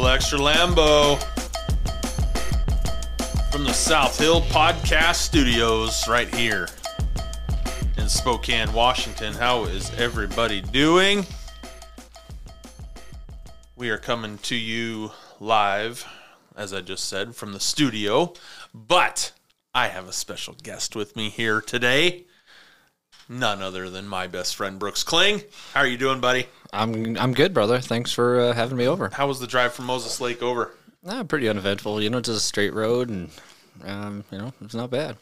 little extra Lambo from the South Hill Podcast Studios right here in Spokane, Washington. How is everybody doing? We are coming to you live, as I just said, from the studio, but I have a special guest with me here today. None other than my best friend Brooks Kling. How are you doing, buddy? I'm I'm good, brother. Thanks for uh, having me over. How was the drive from Moses Lake over? Ah, pretty uneventful. You know, just a straight road, and um, you know, it's not bad.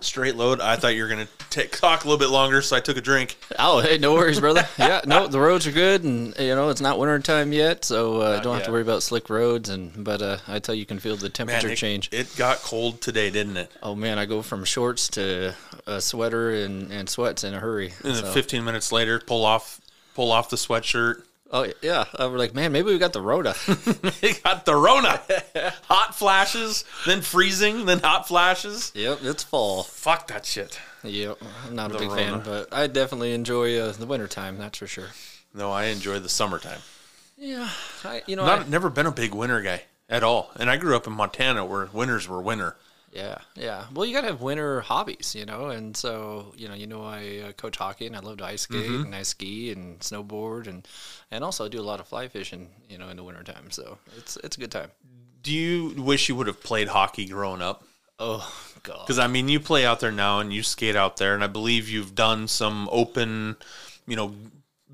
Straight load. I thought you were gonna take, talk a little bit longer, so I took a drink. Oh, hey, no worries, brother. yeah, no, the roads are good, and you know, it's not winter time yet, so uh, don't have to worry about slick roads. And but uh, I tell you, you can feel the Man, temperature it, change. it got cold today, didn't it? oh man, I go from shorts to a sweater and, and sweats in a hurry. And then 15 minutes later, pull off, pull off the sweatshirt. Oh yeah, we're like, man, maybe we got the Rona. we got the Rona. hot flashes, then freezing, then hot flashes. yep, it's fall. Fuck that shit. Yep, I'm not The a big Rona. fan, but I definitely enjoy uh, the wintertime. That's for sure. No, I enjoy the summertime. Yeah, I, you know, Not I, never been a big winter guy at all. And I grew up in Montana where winters were winter. Yeah, yeah. Well, you gotta have winter hobbies, you know, and so you know, you know, I uh, coach hockey and I love to ice skate Mm-hmm. and I ski and snowboard and and also I do a lot of fly fishing, you know, in the wintertime. So it's it's a good time. Do you wish you would have played hockey growing up? Oh God. Because I mean, you play out there now and you skate out there, and I believe you've done some open, you know,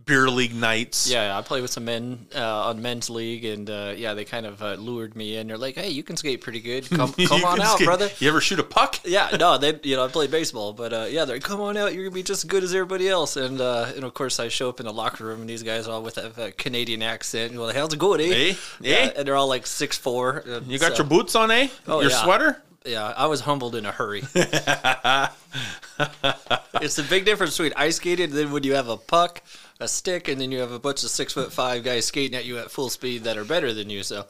beer league nights. Yeah, I play with some men uh, on men's league, and uh, yeah, they kind of uh, lured me in. They're like, "Hey, you can skate pretty good. Come, come on out, skate. brother." You ever shoot a puck? Yeah, no, they you know I played baseball, but uh, yeah, they're like, come on out, you're gonna be just as good as everybody else. And uh, and of course, I show up in the locker room, and these guys all with a, a Canadian accent. You're like, how's it going, eh? Eh? Yeah, Eh? and they're all like six four. You got your boots on, eh? Oh, your yeah. sweater? yeah. I was humbled in a hurry. it's the big difference between ice skating and then when you have a puck, a stick, and then you have a bunch of six foot five guys skating at you at full speed that are better than you. So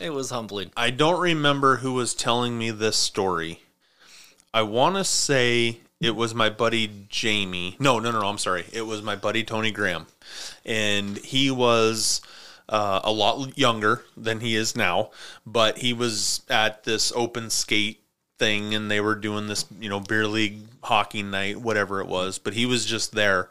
it was humbling. I don't remember who was telling me this story. I want to say it was my buddy Jamie. No, no, no, no, I'm sorry. It was my buddy Tony Graham. And he was uh, a lot younger than he is now, but he was at this open skate thing and they were doing this, you know, beer league hockey night, whatever it was. But he was just there.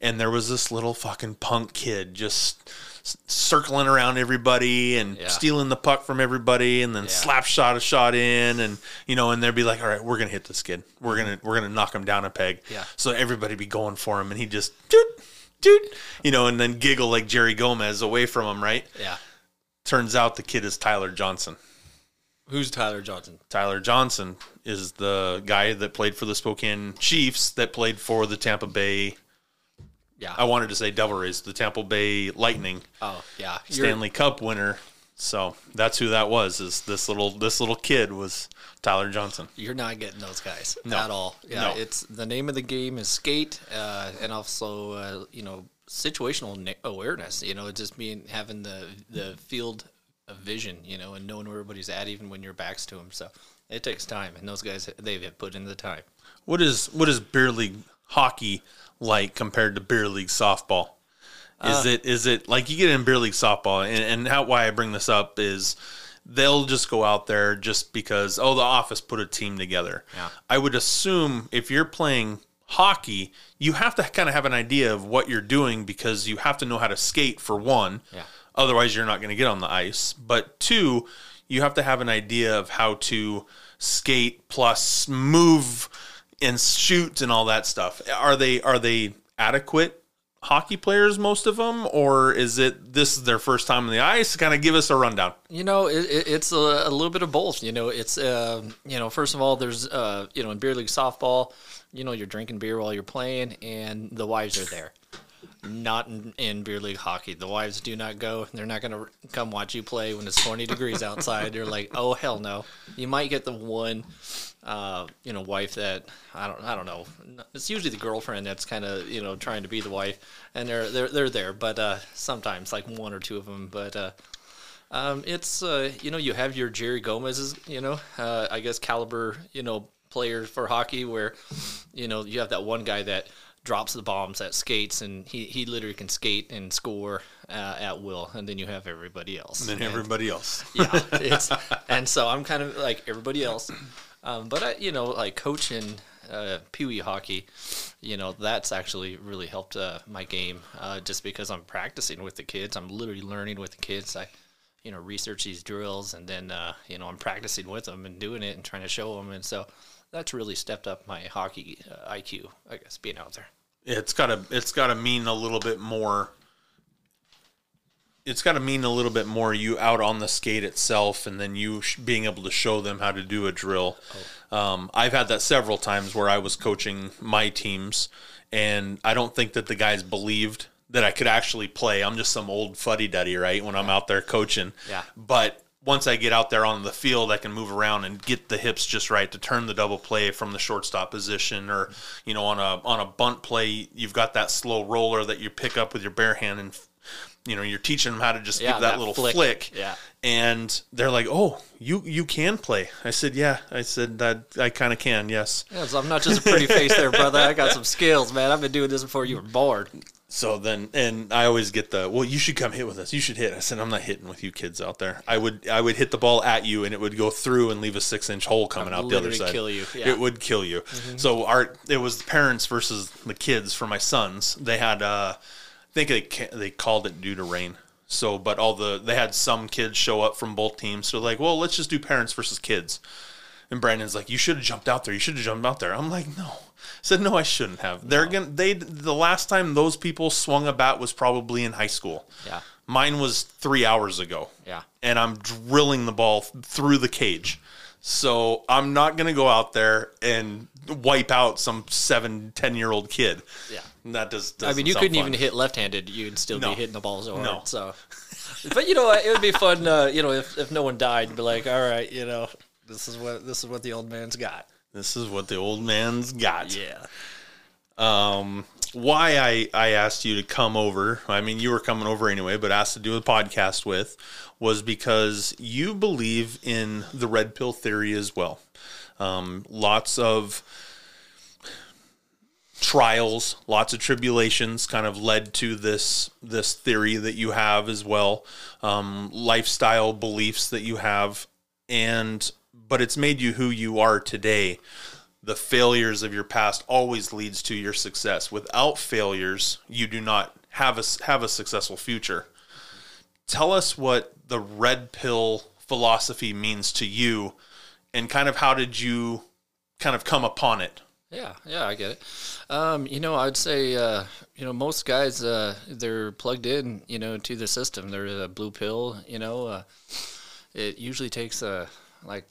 And there was this little fucking punk kid just s- circling around everybody and Yeah. stealing the puck from everybody and then slap shot a shot in and you know and they'd be like all right we're gonna hit this kid we're gonna we're gonna knock him down a peg Yeah. so everybody be going for him and he just dude doot you know and then giggle like jerry gomez away from him right Yeah. turns out the kid is tyler johnson Who's Tyler Johnson? tyler johnson is the guy that played for the spokane chiefs that played for the tampa bay Yeah. i wanted to say devil rays the tampa bay lightning Oh yeah. You're- Stanley Cup winner. So that's who that was. Is this little this little kid was Tyler Johnson? You're not getting those guys No. at all. Yeah, No. it's the name of the game is skate, uh, and also uh, you know situational awareness. You know, just being having the the field of vision. You know, and knowing where everybody's at, even when your back's to them. So it takes time, and those guys they've put in the time. What is what is beer league hockey like compared to beer league softball? Is uh, it is it like you get in beer league softball and, and how why I bring this up is they'll just go out there just because oh the office put a team together. Yeah. I would assume if you're playing hockey, you have to kind of have an idea of what you're doing because you have to know how to skate for one. Yeah. Otherwise, you're not going to get on the ice. But two, you have to have an idea of how to skate plus move and shoot and all that stuff. Are they are they adequate hockey players, most of them, or is it this is their first time on the ice? Kind of give us a rundown. You know, it, it, it's a, a little bit of both. You know, it's um, you know, first of all, there's uh, you know, in beer league softball, you know, you're drinking beer while you're playing, and the wives are there. Not in, in beer league hockey. The wives do not go. They're not going to come watch you play when it's 20 degrees outside. They're like, oh hell no. You might get the one, uh, you know, wife that I don't, I don't know. It's usually the girlfriend that's kind of you know trying to be the wife, and they're they're they're there. But uh, sometimes like one or two of them. But uh, um, it's uh, you know you have your Jerry Gomez's you know uh, I guess caliber you know players for hockey where you know you have that one guy that drops the bombs at skates, and he, he literally can skate and score uh, at will, and then you have everybody else. And And- everybody else. yeah, it's, and so I'm kind of like everybody else. Um, but I, you know, like coaching uh, pee wee hockey, you know, that's actually really helped uh, my game. Uh, just because I'm practicing with the kids, I'm literally learning with the kids. I, you know, research these drills, and then uh, you know, I'm practicing with them and doing it and trying to show them, and so that's really stepped up my hockey uh, IQ. I guess being out there. It's gotta it's gotta mean a little bit more. It's got to mean a little bit more you out on the skate itself, and then you sh- being able to show them how to do a drill. Um, I've had that several times where I was coaching my teams, and I don't think that the guys believed that I could actually play. I'm just some old fuddy duddy, right? When I'm out there coaching, Yeah. But once I get out there on the field, I can move around and get the hips just right to turn the double play from the shortstop position, or you know, on a on a bunt play, you've got that slow roller that you pick up with your bare hand, and you know, you're teaching them how to just Yeah, give that, that little flick. flick. Yeah. and they're like, "Oh, you you can play." I said, "Yeah." I said that I kind of can. Yes. Yeah, so I'm not just a pretty face there, brother. I got some skills, man. I've been doing this before you were born. So then, and I always get the, well, you should come hit with us. You should hit. I said, I'm not hitting with you kids out there. I would, I would hit the ball at you, and it would go through and leave a six inch hole coming out the other side. kill you, yeah. Mm-hmm. It would kill you. So our, it was the parents versus the kids for my sons. They had, uh, I think they they called it due to rain. So, but all the they had some kids show up from both teams. So like, well, let's just do parents versus kids. And Brandon's like, you should have jumped out there. You should have jumped out there. I'm like, no. I said, no, I shouldn't have. They're gonna. They the last time those people swung a bat was probably in high school. Yeah. Mine was three hours ago. Yeah. And I'm drilling the ball through the cage. So I'm not gonna go out there and wipe out some seven, ten year old kid. Yeah. That does. I mean, you couldn't fun. even hit left-handed. You'd still No. be hitting the balls hard. No. So, but you know, it would be fun. Uh, you know, if, if no one died, be like, all right, you know, this is what this is what the old man's got. This is what the old man's got. Yeah. um, why I, I asked you to come over, I mean, you were coming over anyway, but asked to do a podcast with, was because you believe in the red pill theory as well. Um, lots of trials, lots of tribulations kind of led to this this theory that you have as well, um, lifestyle beliefs that you have, and but it's made you who you are today the failures of your past always leads to your success. Without failures, you do not have a have a successful future. Tell us what the red pill philosophy means to you, and kind of how did you kind of come upon it? Yeah, yeah, I get it. Um, you know, I'd say, uh, you know, most guys, uh, they're plugged in, you know, to the system. They're a blue pill, you know. Uh, it usually takes, a, like,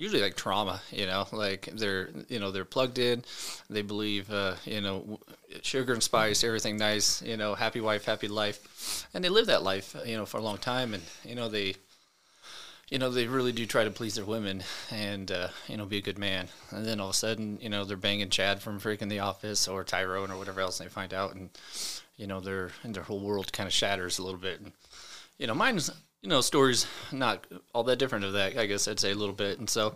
usually like trauma, you know, like they're, you know, they're plugged in. They believe, uh, you know, sugar and spice, everything nice, you know, happy wife, happy life, and they live that life, you know, for a long time, and you know, they you know, they really do try to please their women and, uh, you know, be a good man. And then all of a sudden, you know, they're banging Chad from freaking The Office or Tyrone or whatever else, and they find out, and, you know, their, and their whole world kind of shatters a little bit. And, you know, mine's, you know, stories not all that different of that, I guess I'd say a little bit. And so,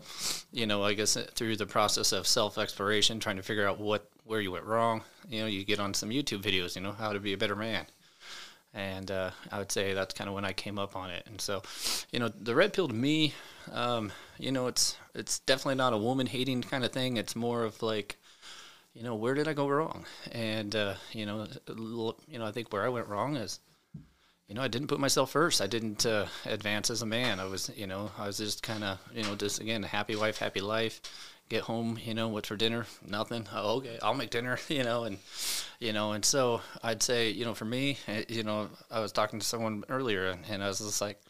you know, I guess through the process of self exploration, trying to figure out what, where you went wrong, you know, you get on some YouTube videos, you know, how to be a better man and uh, I would say that's kind of when I came up on it. And so, you know, the red pill to me, um, you know, it's it's definitely not a woman hating kind of thing. It's more of like, you know, where did I go wrong? And uh, you know, you know, I think where I went wrong is, you know, I didn't put myself first. I didn't uh, advance as a man. I was, you know, I was just kind of, you know, just again, happy wife, happy life. Get home, you know, what's for dinner? Nothing. Oh, okay, I'll make dinner, you know, and you know, and so I'd say, you know, for me, eh, you know, I was talking to someone earlier, and, and I was just like,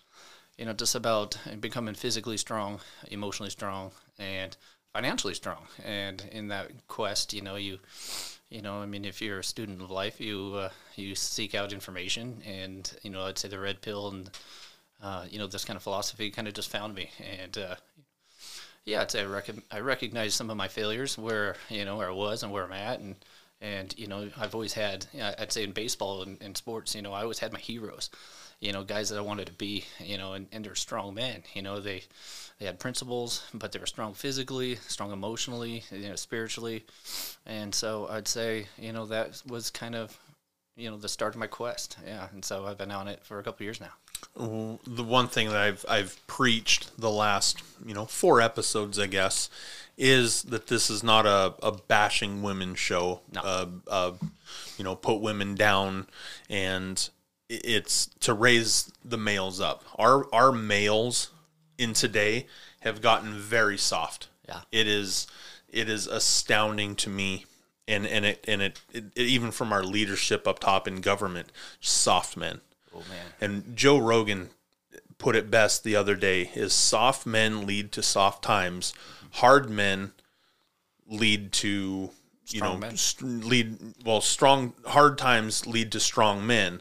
you know, just about becoming physically strong, emotionally strong, and financially strong. And in that quest, you know, you, you know, I mean, if you're a student of life, you uh, you seek out information, and you know, I'd say the red pill and uh, you know this kind of philosophy kind of just found me, and uh, yeah, I'd say I, rec- I recognize some of my failures where you know where I was and where I'm at, and And you know, I've always had, I'd say in baseball and, and sports, you know, I always had my heroes, you know, guys that I wanted to be, you know, and, and they're strong men. You know, they they had principles, but they were strong physically, strong emotionally, you know, spiritually. And so I'd say, you know, that was kind of, you know, the start of my quest. Yeah, and so I've been on it for a couple years now the one thing that I've I've preached the last you know four episodes, I guess, is that this is not a, a bashing women show. No. Uh, uh, you know, put women down, and it's to raise the males up. Our our males in today have gotten very soft. Yeah, it is it is astounding to me and and it and it, it, it, even from our leadership up top in government soft men Oh man. And Joe Rogan put it best the other day is soft men lead to soft times. Hard men lead to you strong know st- lead well strong hard times lead to strong men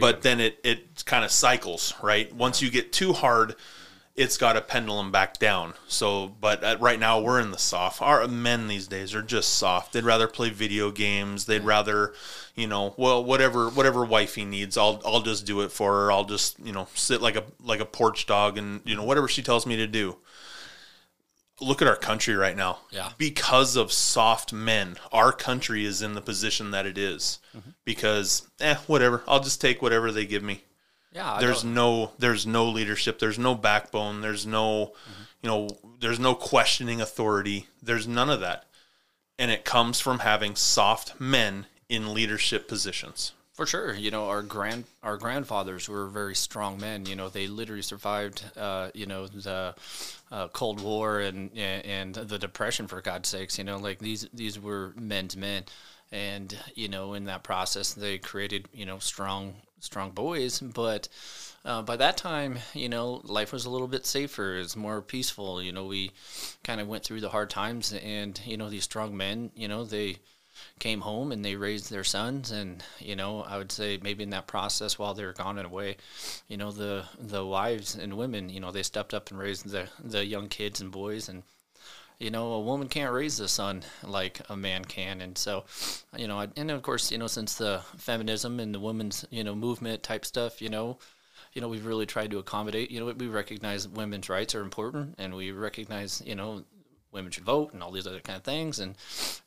but then it it kind of cycles right once you get too hard it's got a pendulum back down. So, but at, right now we're in the soft. Our men these days are just soft. They'd rather play video games. They'd rather, you know, well, whatever, whatever wifey needs, I'll, I'll just do it for her. I'll just, you know, sit like a, like a porch dog and, you know, whatever she tells me to do. Look at our country right now. Yeah. Because of soft men, our country is in the position that it is. Mm-hmm. Because, eh, whatever. I'll just take whatever they give me. Yeah, there's no there's no leadership. There's no backbone. There's no mm-hmm. you know there's no questioning authority. There's none of that, and it comes from having soft men in leadership positions. For sure, you know our grand our grandfathers were very strong men. You know they literally survived, uh, you know the uh, Cold War and and the Depression. For God's sakes, you know like these these were men's men, and you know in that process they created you know strong strong boys, but uh, by that time, you know, life was a little bit safer. It's more peaceful. You know, we kind of went through the hard times, and you know, these strong men, you know, they came home and they raised their sons, and you know, I would say maybe in that process while they were gone and away, you know, the the wives and women, you know, they stepped up and raised the the young kids and boys, and you know, a woman can't raise a son like a man can. And so, you know, and of course, you know, since the feminism and the women's, you know, movement type stuff, you know, you know, we've really tried to accommodate, you know, we recognize women's rights are important and we recognize, you know, women should vote and all these other kind of things. And,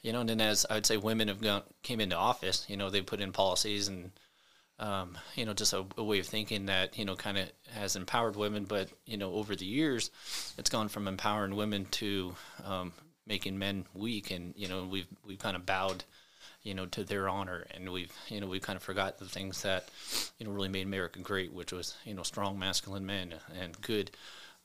you know, and then as I would say women have gone, came into office, you know, they put in policies and, um, you know, just a, a, way of thinking that, you know, kind of has empowered women. But, you know, over the years, it's gone from empowering women to um, making men weak. And, you know, we've, we've kind of bowed, you know, to their honor. And we've, you know, we've kind of forgot the things that, you know, really made America great, which was, you know, strong masculine men and good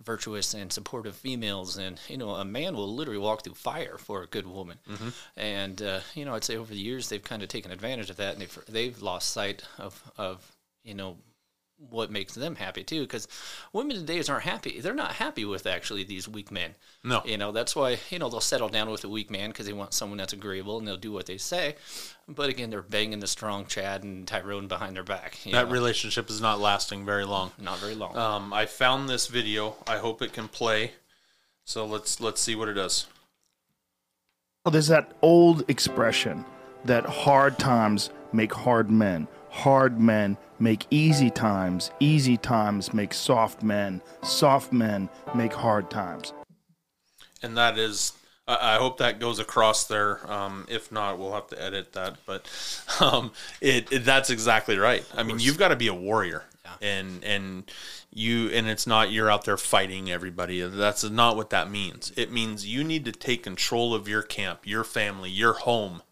virtuous and supportive females and you know a man will literally walk through fire for a good woman mm-hmm. and uh, you know i'd say over the years they've kind of taken advantage of that and they've, they've lost sight of of you know what makes them happy too because women today aren't happy. They're not happy with actually these weak men. No. You know that's why you know they'll settle down with a weak man because they want someone that's agreeable and they'll do what they say. But again they're banging the strong chad and tyrone behind their back that know? relationship is not lasting very long. Not very long. Um, i found this video. I hope it can play. So let's let's see what it does. Well there's that old expression that hard times make hard men hard men make easy times, easy times make soft men, soft men make hard times. And that is, I hope that goes across there. Um, if not, we'll have to edit that. But um, it, it, that's exactly right. I mean, you've got to be a warrior, yeah. and and you and it's not you're out there fighting everybody. That's not what that means. It means you need to take control of your camp, your family, your home.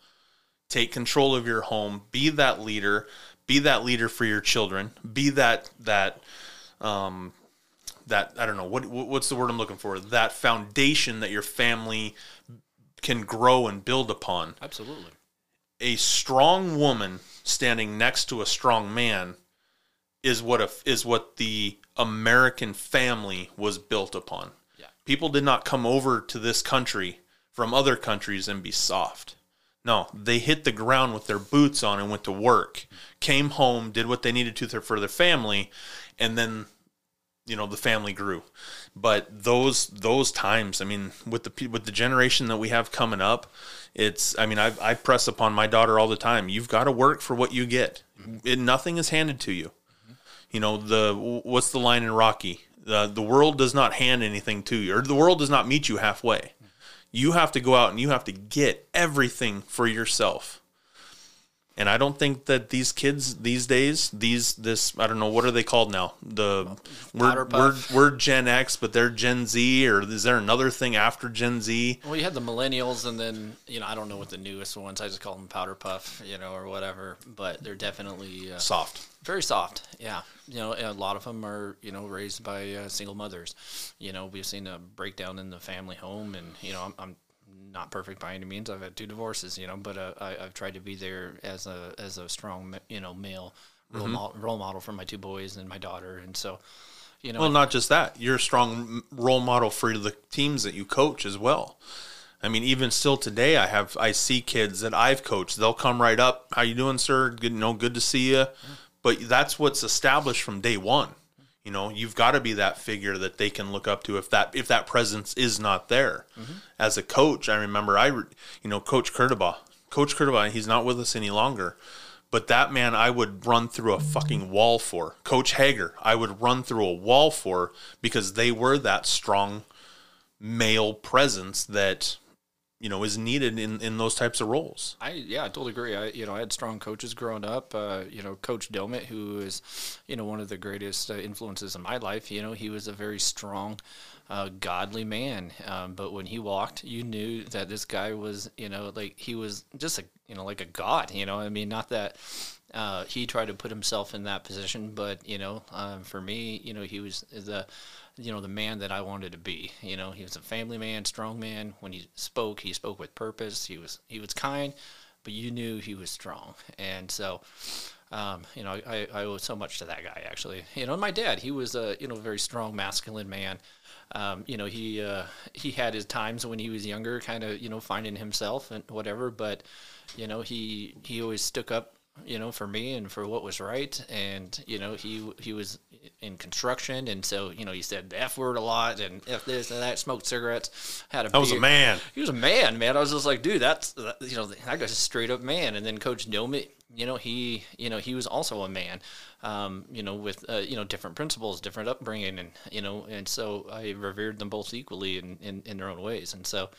Take control of your home. Be that leader be that leader for your children. Be that that um that i don't know what what's the word i'm looking for? That foundation that your family can grow and build upon. Absolutely. A strong woman standing next to a strong man is what a, is what the american family was built upon. Yeah. people did not come over to this country from other countries and be soft no, they hit the ground with their boots on and went to work, came home, did what they needed to for their family, and then, you know the family grew. But those those times, I mean, with the with the generation that we have coming up, it's I mean I I press upon my daughter all the time. You've got to work for what you get. It, nothing is handed to you. You know the what's the line in Rocky? The the world does not hand anything to you, or the world does not meet you halfway. You have to go out and you have to get everything for yourself. And I don't think that these kids these days, these this I don't know what are they called now? The we're we're, we're Gen X, but they're Gen Z, or is there another thing after Gen Z? Well, you had the millennials, and then you know I don't know what the newest ones. I just call them powder puff, you know, or whatever. But they're definitely uh, Soft. very soft. Yeah, you know, a lot of them are you know raised by uh, single mothers. You know, we've seen a breakdown in the family home, and you know, I'm, I'm not perfect by any means. I've had two divorces, you know, but uh, I, I've tried to be there as a as a strong, you know, male role, mo- role model for my two boys and my daughter, and so. You know, Well, not just that. You're a strong role model for the teams that you coach as well. I mean, even still today, I have I see kids that I've coached. They'll come right up. How you doing, sir? Good, no, good to see you. But that's what's established from day one. You know, you've got to be that figure that they can look up to if that if that presence is not there. Mm-hmm. As a coach, I remember I, you know, Coach Kurtaba, Coach Kurtaba, he's not with us any longer. But that man, I would run through a fucking wall for. Coach Hager, I would run through a wall for because they were that strong male presence that, you know, is needed in, in those types of roles. I yeah, I totally agree. I you know I had strong coaches growing up. Uh, you know, Coach Delmit, who is you know one of the greatest uh, influences in my life. You know, he was a very strong, uh, godly man. Um, but when he walked, you knew that this guy was you know like he was just a you know like a god. You know, I mean, not that. Uh, he tried to put himself in that position, but you know, um, for me, you know, he was the, you know, the man that I wanted to be. You know, he was a family man, strong man. When he spoke, he spoke with purpose. He was he was kind, but you knew he was strong. And so, um, you know, I, I owe so much to that guy actually. You know, my dad, he was a you know very strong, masculine man. Um, you know, he uh, he had his times when he was younger, kind of you know finding himself and whatever. But you know, he he always stuck up you know, for me and for what was right. And you know, he he was in construction, and so you know, he said the f word a lot, and f this and that. Smoked cigarettes. Had a That was a man. He was a man, man. I was just like, dude, that's you know, that guy's a straight up man. And then Coach Dilmit, you know, he you know he was also a man, um, you know, with uh, you know different principles, different upbringing, and you know, and so I revered them both equally in in, in their own ways. And so,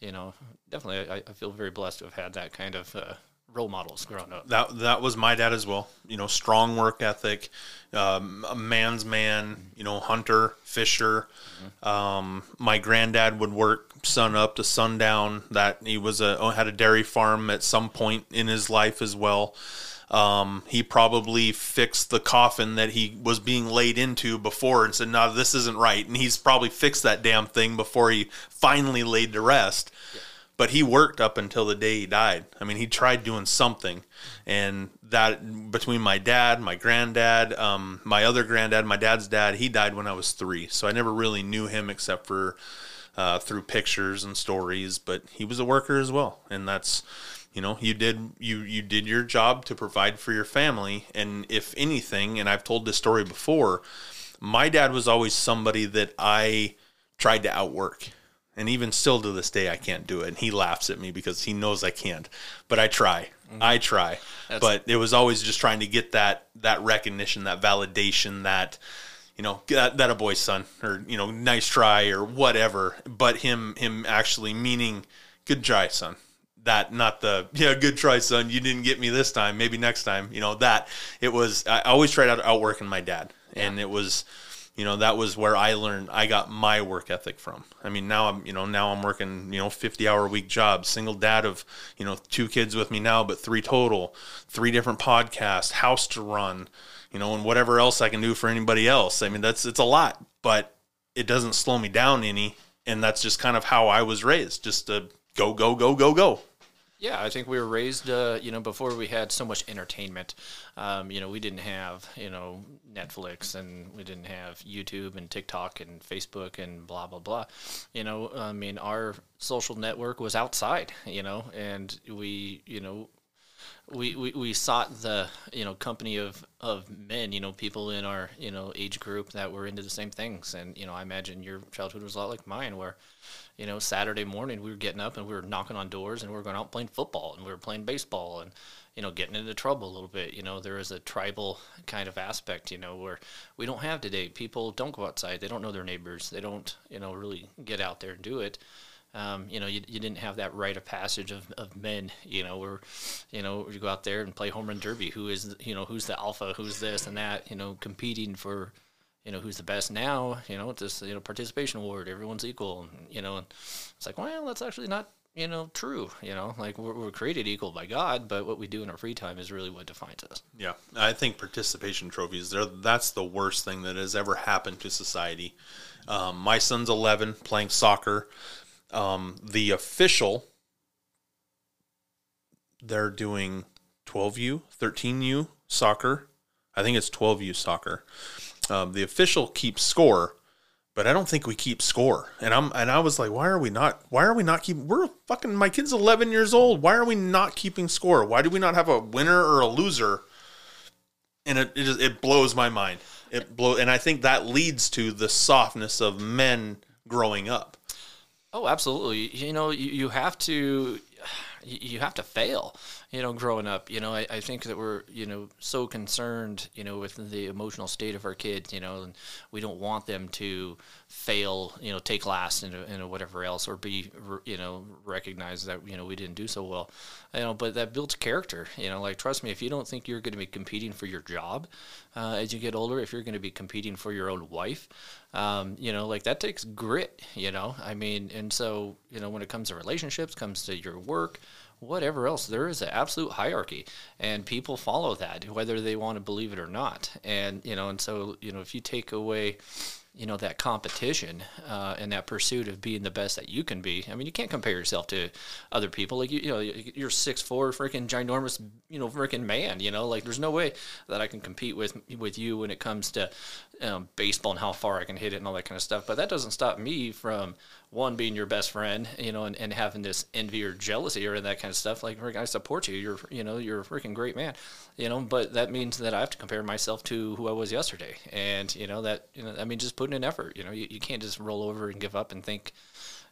you know, definitely, I, I feel very blessed to have had that kind of. Uh, role models growing up That that was my dad as well. You know, strong work ethic, um, a man's man. You know, hunter, fisher. Um, my granddad would work sun up to sundown. That he was a had a dairy farm at some point in his life as well. Um, he probably fixed the coffin that he was being laid into before and said, "No, this isn't right." And he's probably fixed that damn thing before he finally laid to rest but he worked up until the day he died. I mean, he tried doing something, and that between my dad, my granddad, um, my other granddad, my dad's dad, he died when I was three, so I never really knew him except for uh, through pictures and stories. But he was a worker as well, and that's you know you did you you did your job to provide for your family, and if anything, and I've told this story before, my dad was always somebody that I tried to outwork and even still to this day I can't do it. And he laughs at me because he knows I can't. But I try. Mm-hmm. I try. But it was always just trying to get that that recognition that validation that you know that, that a boy's son or you know nice try or whatever. But him him actually meaning good try son. That not the yeah good try son. You didn't get me this time. Maybe next time. You know that. It was i always tried out outworking my dad. And it was you know that was where i learned i got my work ethic from. I mean now i'm you know now i'm working you know 50 hour week jobs single dad of you know two kids with me now but three total three different podcasts house to run you know and whatever else i can do for anybody else. I mean that's it's a lot but it doesn't slow me down any and that's just kind of how i was raised just to go go go go go Yeah, I think we were raised, uh, you know, before we had so much entertainment. Um, you know, we didn't have, you know, Netflix and we didn't have YouTube and TikTok and Facebook and blah, blah, blah. You know, I mean, our social network was outside, you know, and we, you know, we, we, we sought the you know company of, of men you know people in our you know age group that were into the same things. And you know I imagine your childhood was a lot like mine where you know Saturday morning we were getting up and we were knocking on doors and we were going out playing football and we were playing baseball and you know getting into trouble a little bit. You know there is a tribal kind of aspect you know where we don't have today. People don't go outside. They don't know their neighbors. They don't you know really get out there and do it um, you know, you, you didn't have that rite of passage of, of men, you know, where, you know, you go out there and play home run derby. Who is, you know, who's the alpha, who's this and that, you know, competing for, you know, who's the best now, you know, this, you know, participation award, everyone's equal, and, you know, and it's like, well, that's actually not, you know, true, you know, like we're, we're created equal by God, but what we do in our free time is really what defines us. Yeah, I think participation trophies, they're, that's the worst thing that has ever happened to society. Um, my son's 11 playing soccer um, the official, they're doing 12U, 13U soccer. I think it's 12U soccer. Um, the official keeps score, but I don't think we keep score. And I'm and I was like, why are we not? Why are we not keeping? We're fucking. My kid's 11 years old. Why are we not keeping score? Why do we not have a winner or a loser? And it it, it blows my mind. It blow, and I think that leads to the softness of men growing up. Oh, absolutely. You know, you, you have to you have to fail you know growing up you know I, I think that we're you know so concerned you know with the emotional state of our kids you know and we don't want them to fail you know take last and, and whatever else or be you know recognize that you know we didn't do so well you know but that builds character you know like trust me if you don't think you're going to be competing for your job uh, as you get older if you're going to be competing for your own wife um, you know like that takes grit you know i mean and so you know when it comes to relationships comes to your work whatever else. There is an absolute hierarchy, and people follow that whether they want to believe it or not. And you know, and so you know, if you take away you know that competition uh, and that pursuit of being the best that you can be. I mean, you can't compare yourself to other people. Like you, you know, you're six four, freaking ginormous, you know, freaking man. You know, like there's no way that I can compete with with you when it comes to um, baseball and how far I can hit it and all that kind of stuff. But that doesn't stop me from one being your best friend, you know, and, and having this envy or jealousy or that kind of stuff. Like, I support you. You're, you know, you're a freaking great man, you know. But that means that I have to compare myself to who I was yesterday, and you know that, you know, I mean, just putting in effort. You know, you, you can't just roll over and give up and think,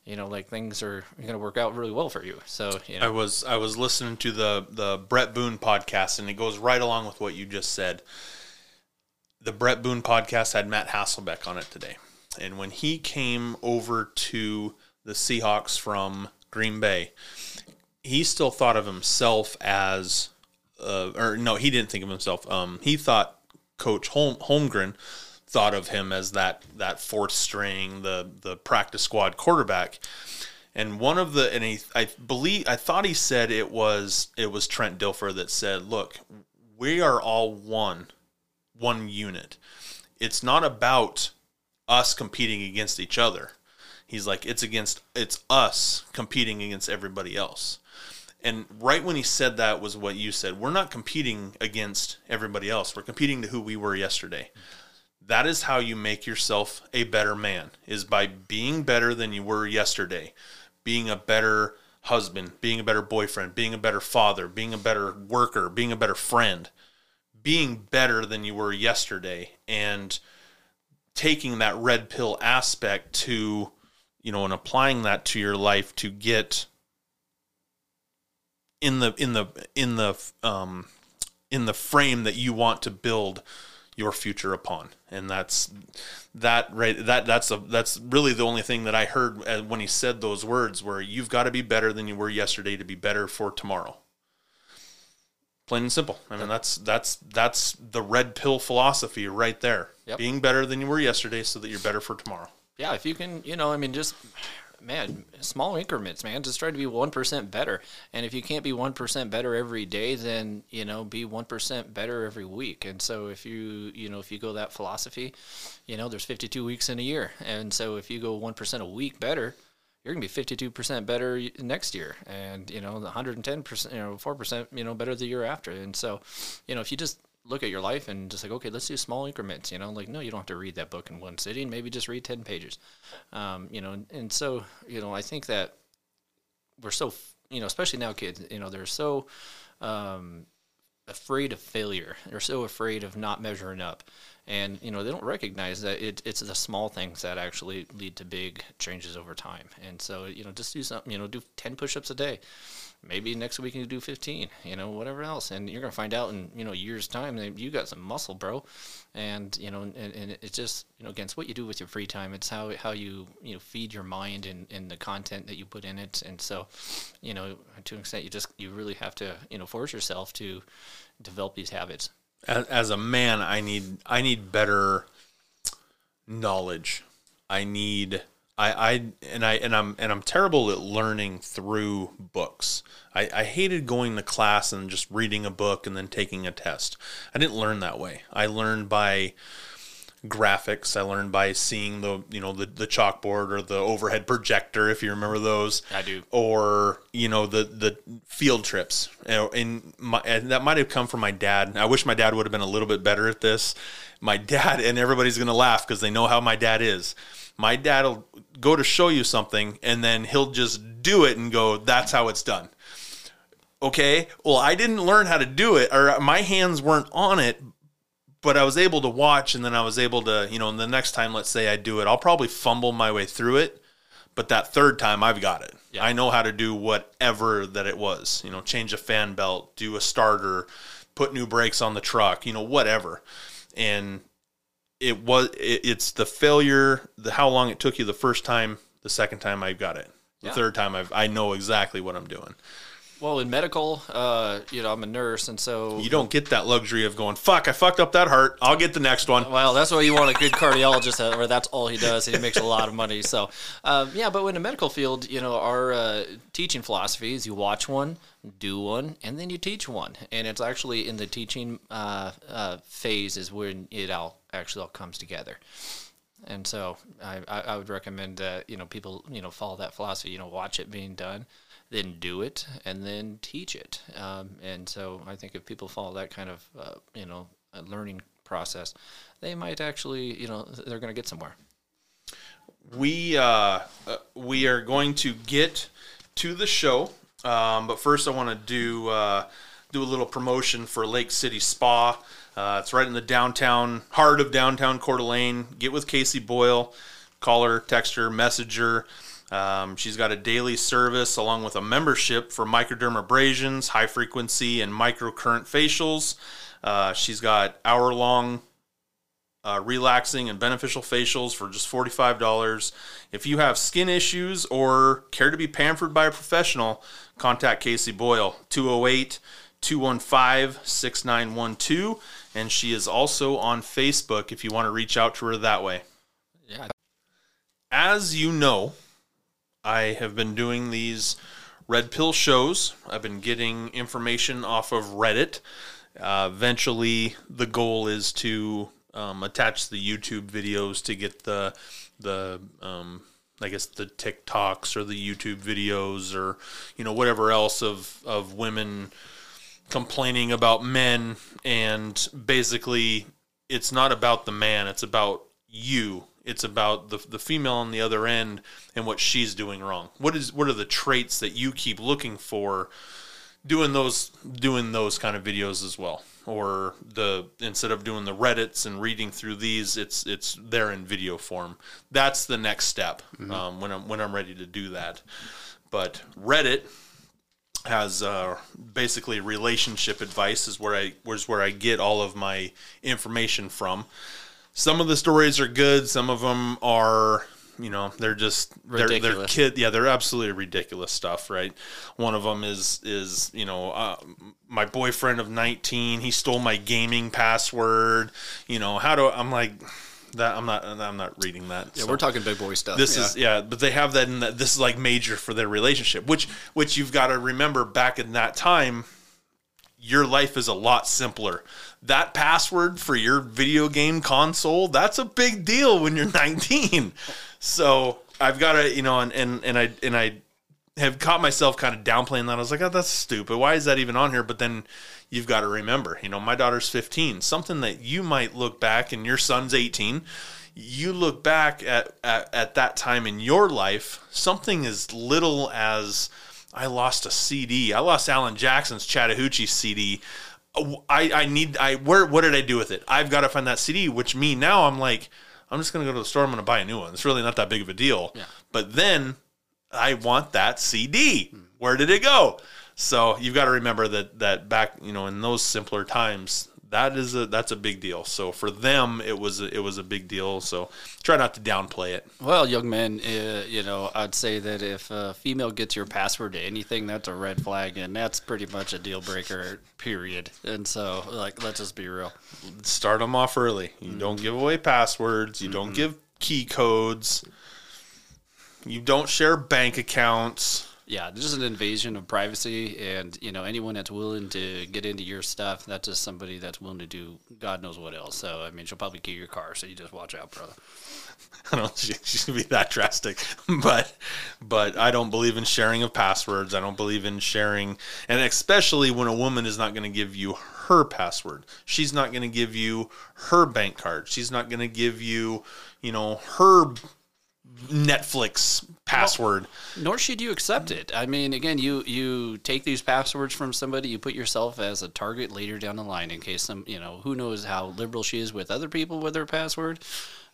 you know, like things are going to work out really well for you. So, you know. I was I was listening to the the Bret Boone podcast, and it goes right along with what you just said the Bret Boone podcast had Matt Hasselbeck on it today. And when he came over to the Seahawks from Green Bay, he still thought of himself as, uh, or no, he didn't think of himself. Um, he thought Coach Holm, Holmgren thought of him as that that fourth string, the the practice squad quarterback. And one of the and he, I believe I thought he said it was it was Trent Dilfer that said, "Look, we are all one one unit. It's not about us competing against each other. He's like, it's against, it's us competing against everybody else. And right when he said that was what you said. We're not competing against everybody else. We're competing to who we were yesterday. That is how you make yourself a better man is by being better than you were yesterday. Being a better husband, being a better boyfriend, being a better father, being a better worker, being a better friend being better than you were yesterday and taking that red pill aspect to you know and applying that to your life to get in the in the in the um in the frame that you want to build your future upon. And that's that right that that's a that's really the only thing that i heard uh, when he said those words where you've got to be better than you were yesterday to be better for tomorrow Plain and simple. I mean, that's that's that's the red pill philosophy right there. Yep. Being better than you were yesterday, so that you're better for tomorrow. Yeah, if you can, you know, I mean, just man, small increments, man. Just try to be one percent better. And if you can't be one percent better every day, then you know, be one percent better every week. And so, if you you know, if you go that philosophy, you know, there's 52 weeks in a year, and so if you go one percent a week better, you're going to be 52% better next year and you know 110% you know 4% you know better the year after. And so you know if you just look at your life and just like okay let's do small increments you know like no you don't have to read that book in one sitting. Maybe just read 10 pages. Um, you know and, and so you know i think that we're so you know, especially now kids, you know, they're so um, afraid of failure. They're so afraid of not measuring up. And, you know, they don't recognize that it, it's the small things that actually lead to big changes over time. And so, you know, just do something, you know, do 10 push ups a day. Maybe next week you do 15, you know, whatever else. And you're to find out in, you know, years' time that you got some muscle, bro. And, you know, and, and it's just, you know, again, it's what you do with your free time. It's how, how you, you know, feed your mind and, and the content that you put in it. And so, you know, to an extent, you just, you really have to, you know, force yourself to develop these habits. as, as a man i need i need better knowledge i need I, I and I and I'm and I'm terrible at learning through books. I, I hated going to class and just reading a book and then taking a test. I didn't learn that way. I learned by graphics. I learned by seeing the you know the, the chalkboard or the overhead projector if you remember those. I do. Or you know the the field trips. You know, and my and that might have come from my dad. I wish my dad would have been a little bit better at this. My dad and everybody's gonna laugh because they know how my dad is. My dad will go to show you something and then he'll just do it and go, "That's how it's done." Okay, well, I didn't learn how to do it, or my hands weren't on it, but I was able to watch, and then I was able to, you know, and the next time, let's say I do it, I'll probably fumble my way through it, but that third time, I've got it. Yeah. I know how to do whatever that it was, you know, change a fan belt, do a starter, put new brakes on the truck, you know, whatever, and it was it, it's the failure, the how long it took you the first time, the second time I got it, the Yeah. third time I've I know exactly what I'm doing. Well, in medical, uh, you know, I'm a nurse, and so You don't get that luxury of going, fuck, I fucked up that heart. I'll get the next one. Well, that's why you want a good cardiologist, uh, where that's all he does, and he makes a lot of money. So, um, yeah, but in the medical field, you know, our uh, teaching philosophy is you watch one, do one, and then you teach one. And it's actually in the teaching uh, uh, phase is when it all actually all comes together. And so, I, I, would recommend that you know people you know follow that philosophy. You know, watch it being done, then do it, and then teach it. Um, and so, I think if people follow that kind of uh, you know learning process, they might actually you know they're going to get somewhere. we uh, uh, we are going to get to the show, um, but first I want to do uh, do a little promotion for Lake City Spa. Uh, it's right in the downtown heart of downtown Coeur d'Alene. Get with Casey Boyle, call her, text her, message her. Um, she's got a daily service along with a membership for microdermabrasions, high frequency, and microcurrent facials. Uh, she's got hour long uh, relaxing and beneficial facials for just $45. If you have skin issues or care to be pampered by a professional, contact Casey Boyle, 208 215 6912. And she is also on Facebook if you want to reach out to her that way. Yeah, As you know, I have been doing these red pill shows. I've been getting information off of Reddit. Uh, eventually, the goal is to um, attach the YouTube videos to get the the um, I guess the TikToks or the YouTube videos or you know whatever else of of women complaining about men and basically it's not about the man it's about you. It's about the, the female on the other end and what she's doing wrong. What is what are the traits that you keep looking for doing those doing those kind of videos as well? Or the instead of doing the reddits and reading through these it's it's there in video form. That's the next step um, when i'm when i'm ready to do that. But reddit has uh, basically relationship advice is where I was where I get all of my information from. Some of the stories are good. Some of them are, you know, they're just they're, they're Ridiculous. kid. Yeah, they're absolutely ridiculous stuff, right? One of them is is you know uh, my boyfriend of nineteen. He stole my gaming password. You know how do I'm like that? I'm not I'm not reading that. yeah, so. we're talking big boy stuff. This yeah. is yeah, but they have that in that this is like major for their relationship, which which you've got to remember back in that time, your life is a lot simpler. That password for your video game console, that's a big deal when you're 19. So I've got to, you know, and, and and I and I have caught myself kind of downplaying that. I was like, oh, that's stupid. Why is that even on here? But then you've got to remember, you know, my daughter's 15. Something that you might look back and your son's 18. You look back at, at, at that time in your life, something as little as I lost a CD. I lost Alan Jackson's Chattahoochee CD. I, I need I where what did I do with it? I've got to find that CD. Which me now I'm like I'm just gonna go to the store. I'm gonna buy a new one. It's really not that big of a deal. Yeah. But then I want that CD. Where did it go? So you've got to remember that that back you know in those simpler times that is a that's a big deal. So for them it was a, it was a big deal. So try not to downplay it. Well, young man, uh, you know, I'd say that if a female gets your password to anything, that's a red flag, and that's pretty much a deal breaker. Period. And so, like, let's just be real. start them off early. You don't give away passwords. You don't give key codes. You don't share bank accounts. Yeah, this is an invasion of privacy, and you know, anyone that's willing to get into your stuff, that's just somebody that's willing to do God knows what else. So, I mean, she'll probably key your car, so you just watch out, brother. I don't know she- she's gonna be that drastic, but but I don't believe in sharing of passwords. I don't believe in sharing, and especially when a woman is not going to give you her password. She's not going to give you her bank card. She's not going to give you, you know, her Netflix password. Nor should you accept it. I mean, again, you you take these passwords from somebody, you put yourself as a target later down the line in case some, you know, who knows how liberal she is with other people with her password.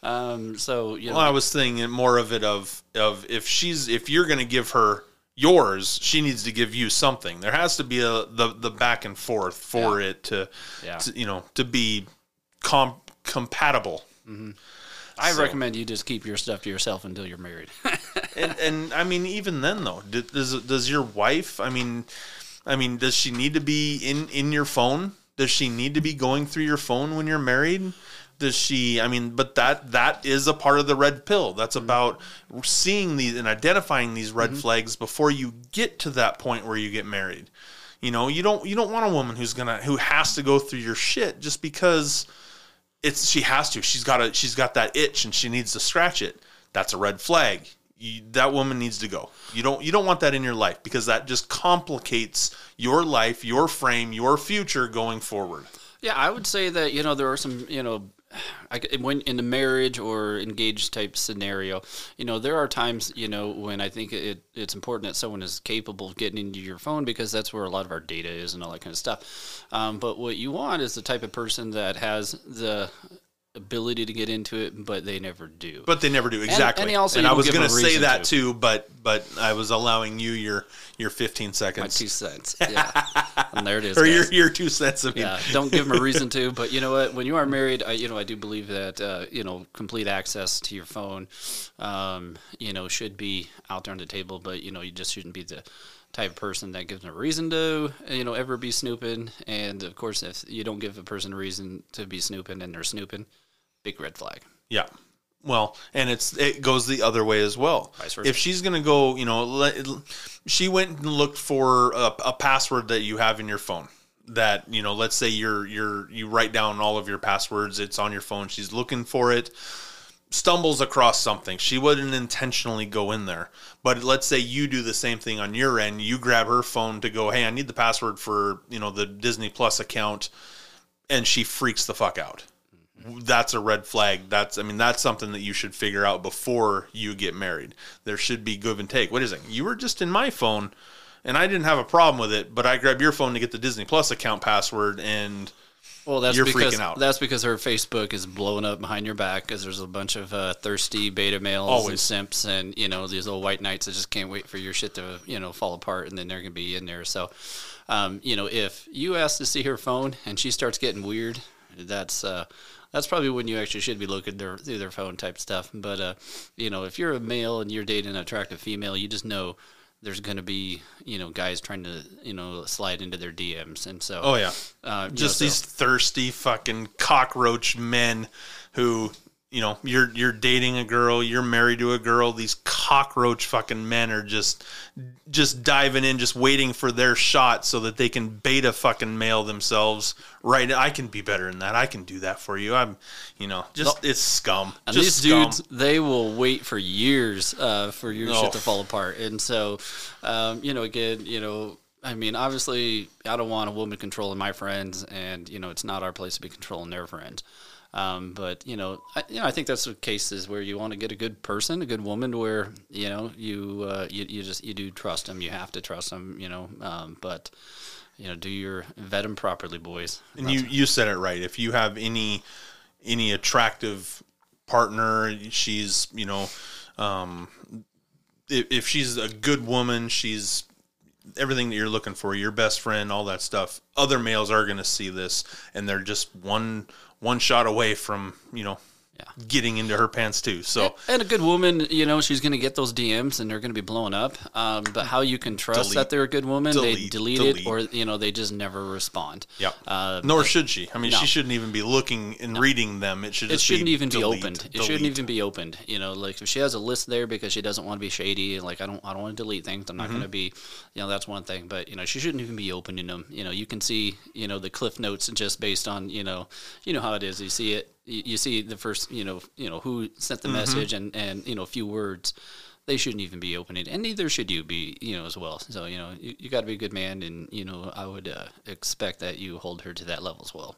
Um, so you know, Well, I was thinking more of it of of if she's if you're going to give her yours, she needs to give you something. There has to be a the the back and forth for it to, Yeah. to, you know to be com- compatible. I so- recommend you just keep your stuff to yourself until you're married. and and I mean even then though, does does your wife? I mean, I mean, does she need to be in in your phone? Does she need to be going through your phone when you're married? Does she? I mean, but that that is a part of the red pill. That's mm-hmm. about seeing these and identifying these red mm-hmm. flags before you get to that point where you get married. You know, you don't you don't want a woman who's gonna who has to go through your shit just because it's she has to. She's got a she's got that itch and she needs to scratch it. That's a red flag. You, that woman needs to go. You don't you don't want that in your life because that just complicates your life, your frame, your future going forward. Yeah, I would say that you know there are some you know, I, when in a marriage or engaged type scenario, you know there are times you know when I think it, it's important that someone is capable of getting into your phone because that's where a lot of our data is and all that kind of stuff. Um, but what you want is the type of person that has the ability to get into it, but they never do. But they never do exactly. and also and I was going to say that to. too, but but I was allowing you your your 15 seconds, My two cents. Yeah, and there it is. or your guys. your two cents. I mean, yeah, don't give them a reason to. But you know what? When you are married, I, you know I do believe that uh, you know complete access to your phone, um, you know, should be out there on the table. But you know, you just shouldn't be the type of person that gives them a reason to you know ever be snooping. And of course, if you don't give a person a reason to be snooping and they're snooping, big red flag. Yeah. Well, and it's it goes the other way as well. If she's going to go, you know, let, she went and looked for a, a password that you have in your phone. That you know, let's say you're you're you write down all of your passwords. It's on your phone. She's looking for it. Stumbles across something. She wouldn't intentionally go in there. But let's say you do the same thing on your end. You grab her phone to go, hey, I need the password for you know the Disney Plus account, and she freaks the fuck out that's a red flag. That's I mean that's something that you should figure out before you get married. There should be give and take. What is it? You were just in my phone and I didn't have a problem with it, but I grabbed your phone to get the Disney Plus account password and Well, that's You're because freaking out. that's because her Facebook is blowing up behind your back because there's a bunch of uh, thirsty beta males and simps and you know these little white knights that just can't wait for your shit to you know fall apart and then they're gonna be in there. So, um, you know, if you ask to see her phone and she starts getting weird, that's uh, that's probably when you actually should be looking their, through their phone type stuff. But uh, you know, if you're a male and you're dating an attractive female, you just know. There's going to be, you know, guys trying to, you know, slide into their DMs, and so, oh yeah. uh, know, Just so- these thirsty fucking cockroach men who you know, you're you're dating a girl, you're married to a girl, these cockroach fucking men are just just diving in, just waiting for their shot so that they can beta fucking mail themselves. Right, I can be better than that. I can do that for you. I'm, you know, just it's scum. And just these scum. dudes, they will wait for years uh, for your Oh. shit to fall apart. And so, um, you know, again, you know, I mean, obviously, I don't want a woman controlling my friends, and you know, it's not our place to be controlling their friends. Um, but you know, I, you know, I think that's the cases where you want to get a good person, a good woman, where you know you uh, you, you just you do trust them. You have to trust them. You know, um, but you know, do your vet them properly, boys. And you you said it right. If you have any any attractive partner, she's you know, um, if, if she's a good woman, she's everything that you're looking for, your best friend, all that stuff. Other males are going to see this, and they're just one one shot away from you know Yeah. getting into her pants too. So And a good woman, you know, she's going to get those DMs and they're going to be blowing up. Um, but how you can trust Delete. that they're a good woman? they Delete. delete it, or you know, they just never respond. yeah, Uh, nor should she. I mean, no. she shouldn't even be looking and reading them. It should. It shouldn't be even be delete, opened. It shouldn't even be opened. You know, like if she has a list there because she doesn't want to be shady, and like I don't, I don't want to delete things. I'm not Mm-hmm. going to be, you know, that's one thing. But you know, she shouldn't even be opening them. You know, you can see, you know, the cliff notes just based on, you know, you know how it is. You see it, you, you see the first, you know, you know who sent the Mm-hmm. message and and you know a few words. They shouldn't even be opening, and neither should you be, you know, as well. So you know, you, you got to be a good man, and you know, I would uh, expect that you hold her to that level as well.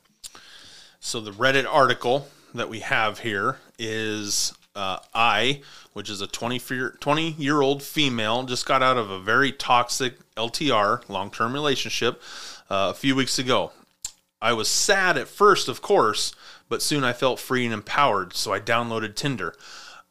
So the Reddit article that we have here is uh, I, which is a 20 20 year old female, just got out of a very toxic LTR, long term relationship, uh, a few weeks ago. I was sad at first, of course, but soon I felt free and empowered, so I downloaded Tinder.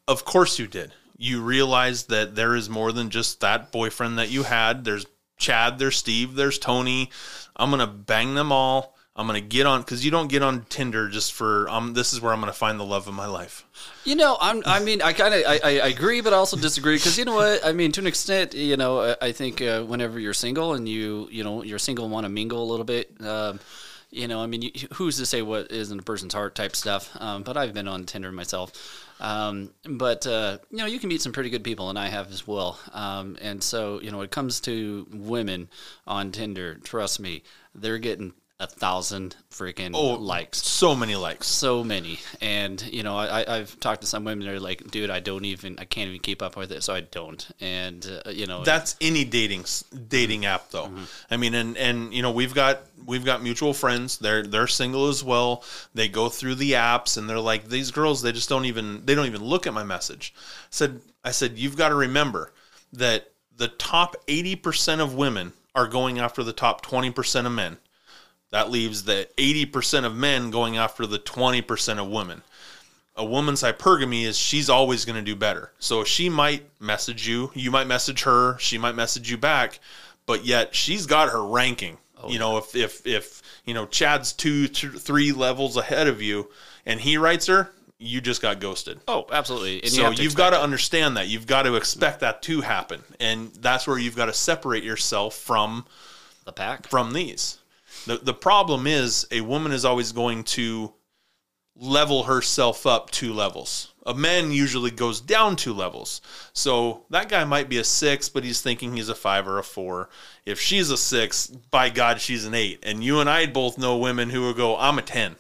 Of course you did. You realized that there is more than just that boyfriend that you had. There's Chad, there's Steve, there's Tony. I'm going to bang them all. I'm going to get on cuz you don't get on Tinder just for um this is where I'm going to find the love of my life. You know, I'm. I mean, I kind of I, I agree, but I also disagree because you know what? I mean, to an extent, you know, I, I think uh, whenever you're single and you you know you're single want to mingle a little bit, um, you know, I mean, who's to say what is in a person's heart type stuff? Um, but I've been on Tinder myself. Um, but uh, you know, you can meet some pretty good people, and I have as well. Um, and so, you know, when it comes to women on Tinder, trust me, they're getting a thousand freaking oh, likes So many likes. so many and you know I, i've talked to some women that are like dude i don't even i can't even keep up with it so i don't and uh, you know That's any dating dating app though. I mean and and you know we've got we've got mutual friends. They're they're single as well. They go through the apps and they're like these girls they just don't even they don't even look at my message. I said I said you've got to remember that the top 80% of women are going after the top 20% of men. That leaves the 80% of men going after the 20% of women a woman's hypergamy is she's always going to do better. So she might message you, you might message her, she might message you back, but yet she's got her ranking. Oh, you know, if if if you know Chad's two, two three levels ahead of you, and he writes her, you just got ghosted. oh absolutely and so have you've got to understand that. You've got to expect that to happen, and that's where you've got to separate yourself from the pack from these. The the problem is a woman is always going to level herself up two levels. A man usually goes down two levels. So that guy might be a six, but he's thinking he's a five or a four. If she's a six, by God, she's an eight. And you and I both know women who will go, I'm a 10.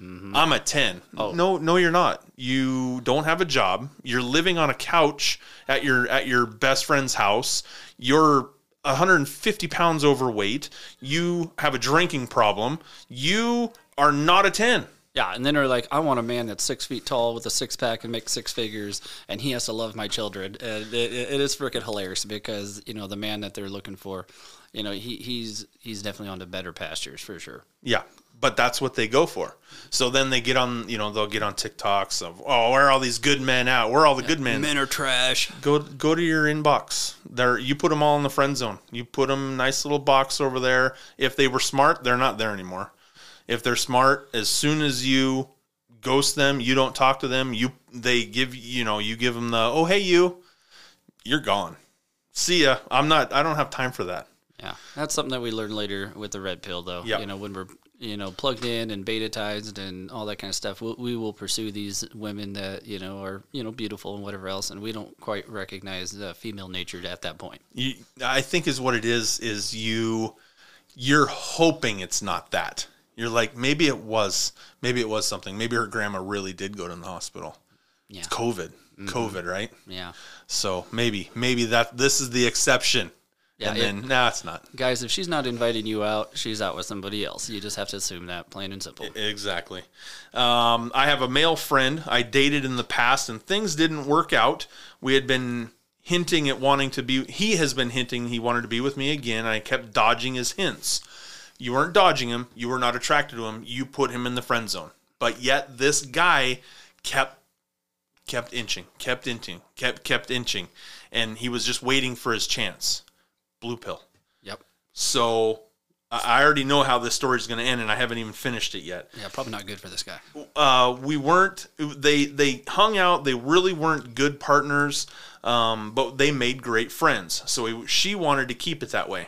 Mm-hmm. I'm a 10. No, no, you're not. You don't have a job. You're living on a couch at your at your best friend's house. You're 150 pounds overweight. You have a drinking problem. You are not a 10. yeah and then they're like i want a man that's six feet tall with a six pack and makes six figures and he has to love my children and it, it is freaking hilarious because you know the man that they're looking for you know he, he's he's definitely on to better pastures for sure Yeah, but that's what they go for. So then they get on, you know, they'll get on TikToks of, oh, where are all these good men at? Where are all the good men? men are trash Go go to your inbox. There, you put them all in the friend zone. You put them nice little box over there. If they were smart, they're not there anymore. If they're smart, as soon as you ghost them, you don't talk to them. You they give you know you give them the oh hey you, you're gone. See ya. I'm not. I don't have time for that. Yeah, that's something that we learn later with the red pill, though. Yep. You know, when we're you know plugged in and betatized and all that kind of stuff, we, we will pursue these women that you know are you know beautiful and whatever else, and we don't quite recognize the female nature at that point. you, I think is what it is is you you're hoping it's not that. You're like maybe it was maybe it was something. Maybe her grandma really did go to the hospital. Yeah, COVID. Mm-hmm. COVID, right? yeah, So maybe maybe that this is the exception. Yeah, and it- then nah, it's not. Guys, if she's not inviting you out, she's out with somebody else. You just have to assume that, plain and simple. Exactly. Um, I have a male friend I dated in the past, and things didn't work out. We had been hinting at wanting to be. He has been hinting he wanted to be with me again. I kept dodging his hints. You weren't dodging him. You were not attracted to him. You put him in the friend zone. But yet this guy kept kept inching, kept inching, kept kept inching, and he was just waiting for his chance. Blue pill. Yep. So I already know how this story is going to end, and I haven't even finished it yet Yeah, probably not good for this guy. uh, we weren't they they hung out they really weren't good partners um, but they made great friends so we, she wanted to keep it that way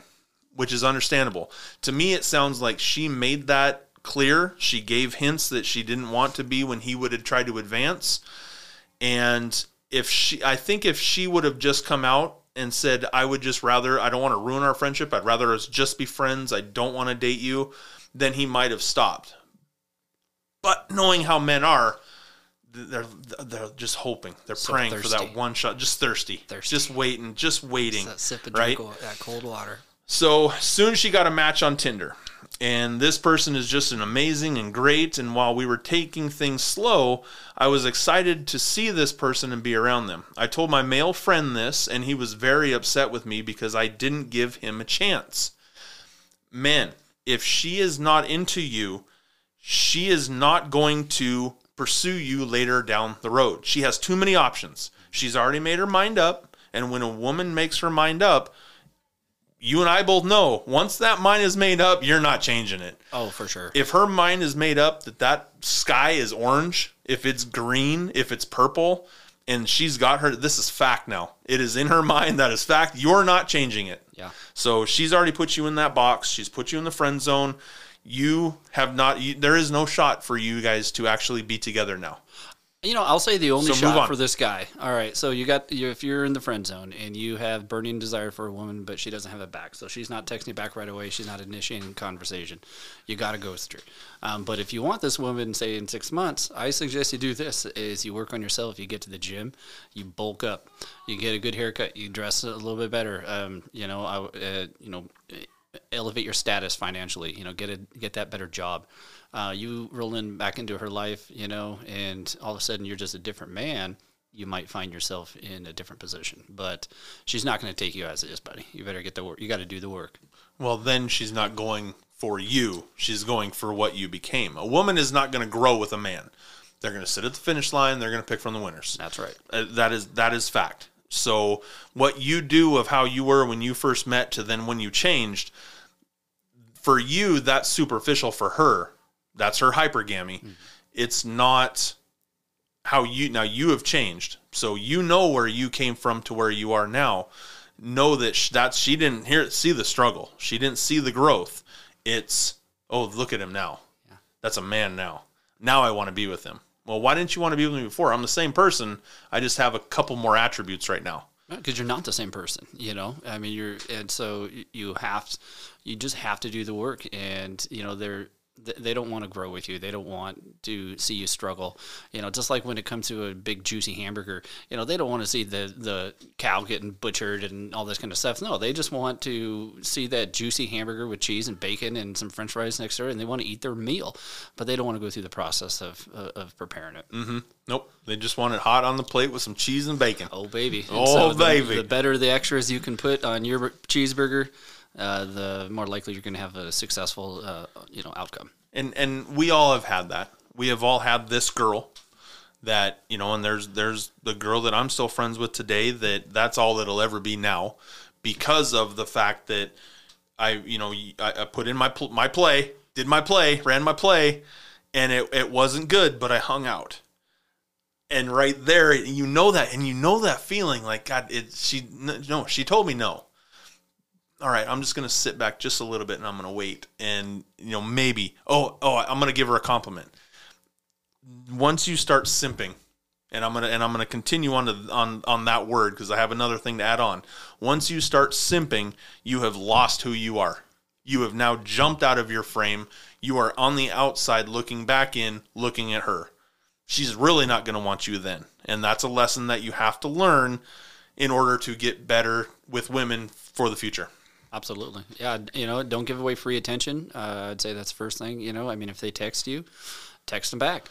which is understandable to me it sounds like she made that clear she gave hints that she didn't want to be when he would have tried to advance and if she i think if she would have just come out and said i would just rather i don't want to ruin our friendship i'd rather us just be friends i don't want to date you then he might have stopped but knowing how men are, they're they're just hoping. They're So praying for that one shot. Just thirsty. Thirsty. Just waiting. Just waiting. That sip of right? that cold water. So soon she got a match on Tinder. And this person is just an amazing and great. And while we were taking things slow, I was excited to see this person and be around them. I told my male friend this, and he was very upset with me because I didn't give him a chance. man if she is not into you, she is not going to pursue you later down the road. She has too many options. She's already made her mind up. And when a woman makes her mind up, you and I both know once that mind is made up, you're not changing it. Oh, for sure. If her mind is made up that that sky is orange, if it's green, if it's purple, and she's got her, this is fact now. It is in her mind. That is fact. You're not changing it. Yeah. So she's already put you in that box. She's put you in the friend zone. You have not. You, there is no shot for you guys to actually be together now. You know, I'll say the only So shot on. for this guy. All right, so you got you, if you're in the friend zone and you have burning desire for a woman, but she doesn't have it back, so she's not texting you back right away. She's not initiating conversation. You got to ghost her. Um, but if you want this woman, say in six months, I suggest you do this: is you work on yourself. You get to the gym, you bulk up, you get a good haircut, you dress a little bit better. Um, you know, I, uh, you know, elevate your status financially. You know, get a get that better job. Uh, you roll in back into her life, you know, and all of a sudden you're just a different man. You might find yourself in a different position, but she's not going to take you as it is, buddy. You better get the work. You got to do the work. Well, then she's not going for you. She's going for what you became. A woman is not going to grow with a man. They're going to sit at the finish line. They're going to pick from the winners. That's right. Uh, that is that is fact. So what you do of how you were when you first met to then when you changed, for you that's superficial. For her, that's her hypergamy. Mm. It's not how you now you have changed. So you know where you came from to where you are now. Know that sh- that's she didn't hear see the struggle. She didn't see the growth. It's oh look at him now. Yeah. That's a man now. Now I want to be with him. Well, why didn't you want to be with me before? I'm the same person. I just have a couple more attributes right now. because you're not the same person you know i mean you're and so you have you just have to do the work and you know they're th- they don't want to grow with you they don't want to see you struggle you know just like when it comes to a big juicy hamburger you know they don't want to see the the cow getting butchered and all this kind of stuff no they just want to see that juicy hamburger with cheese and bacon and some french fries next to it and they want to eat their meal but they don't want to go through the process of uh, of preparing it Nope. They just want it hot on the plate with some cheese and bacon. Oh baby! And Oh, the- baby. The, better the extras you can put on your cheeseburger, uh, the more likely you're going to have a successful, uh, you know, outcome. and and we all have had that. We have all had this girl that you know, and there's there's the girl that I'm still friends with today. That that's all it'll ever be now, because of the fact that I you know I, I put in my pl- my play, did my play, ran my play, and it it wasn't good, but I hung out. And right there, you know that, and you know that feeling like God. It she no, she told me no all right, I'm just going to sit back just a little bit and I'm going to wait. And, you know, maybe, oh, oh, I'm going to give her a compliment. Once you start simping, and I'm going to, and I'm to continue on to, on, on that word because I have another thing to add on. Once you start simping, you have lost who you are. You have now jumped out of your frame. You are on the outside looking back in, looking at her. She's really not going to want you then. And that's a lesson that you have to learn in order to get better with women for the future. Absolutely. Yeah. You know, don't give away free attention. Uh, I'd say that's the first thing. You know, I mean, if they text you, text them back.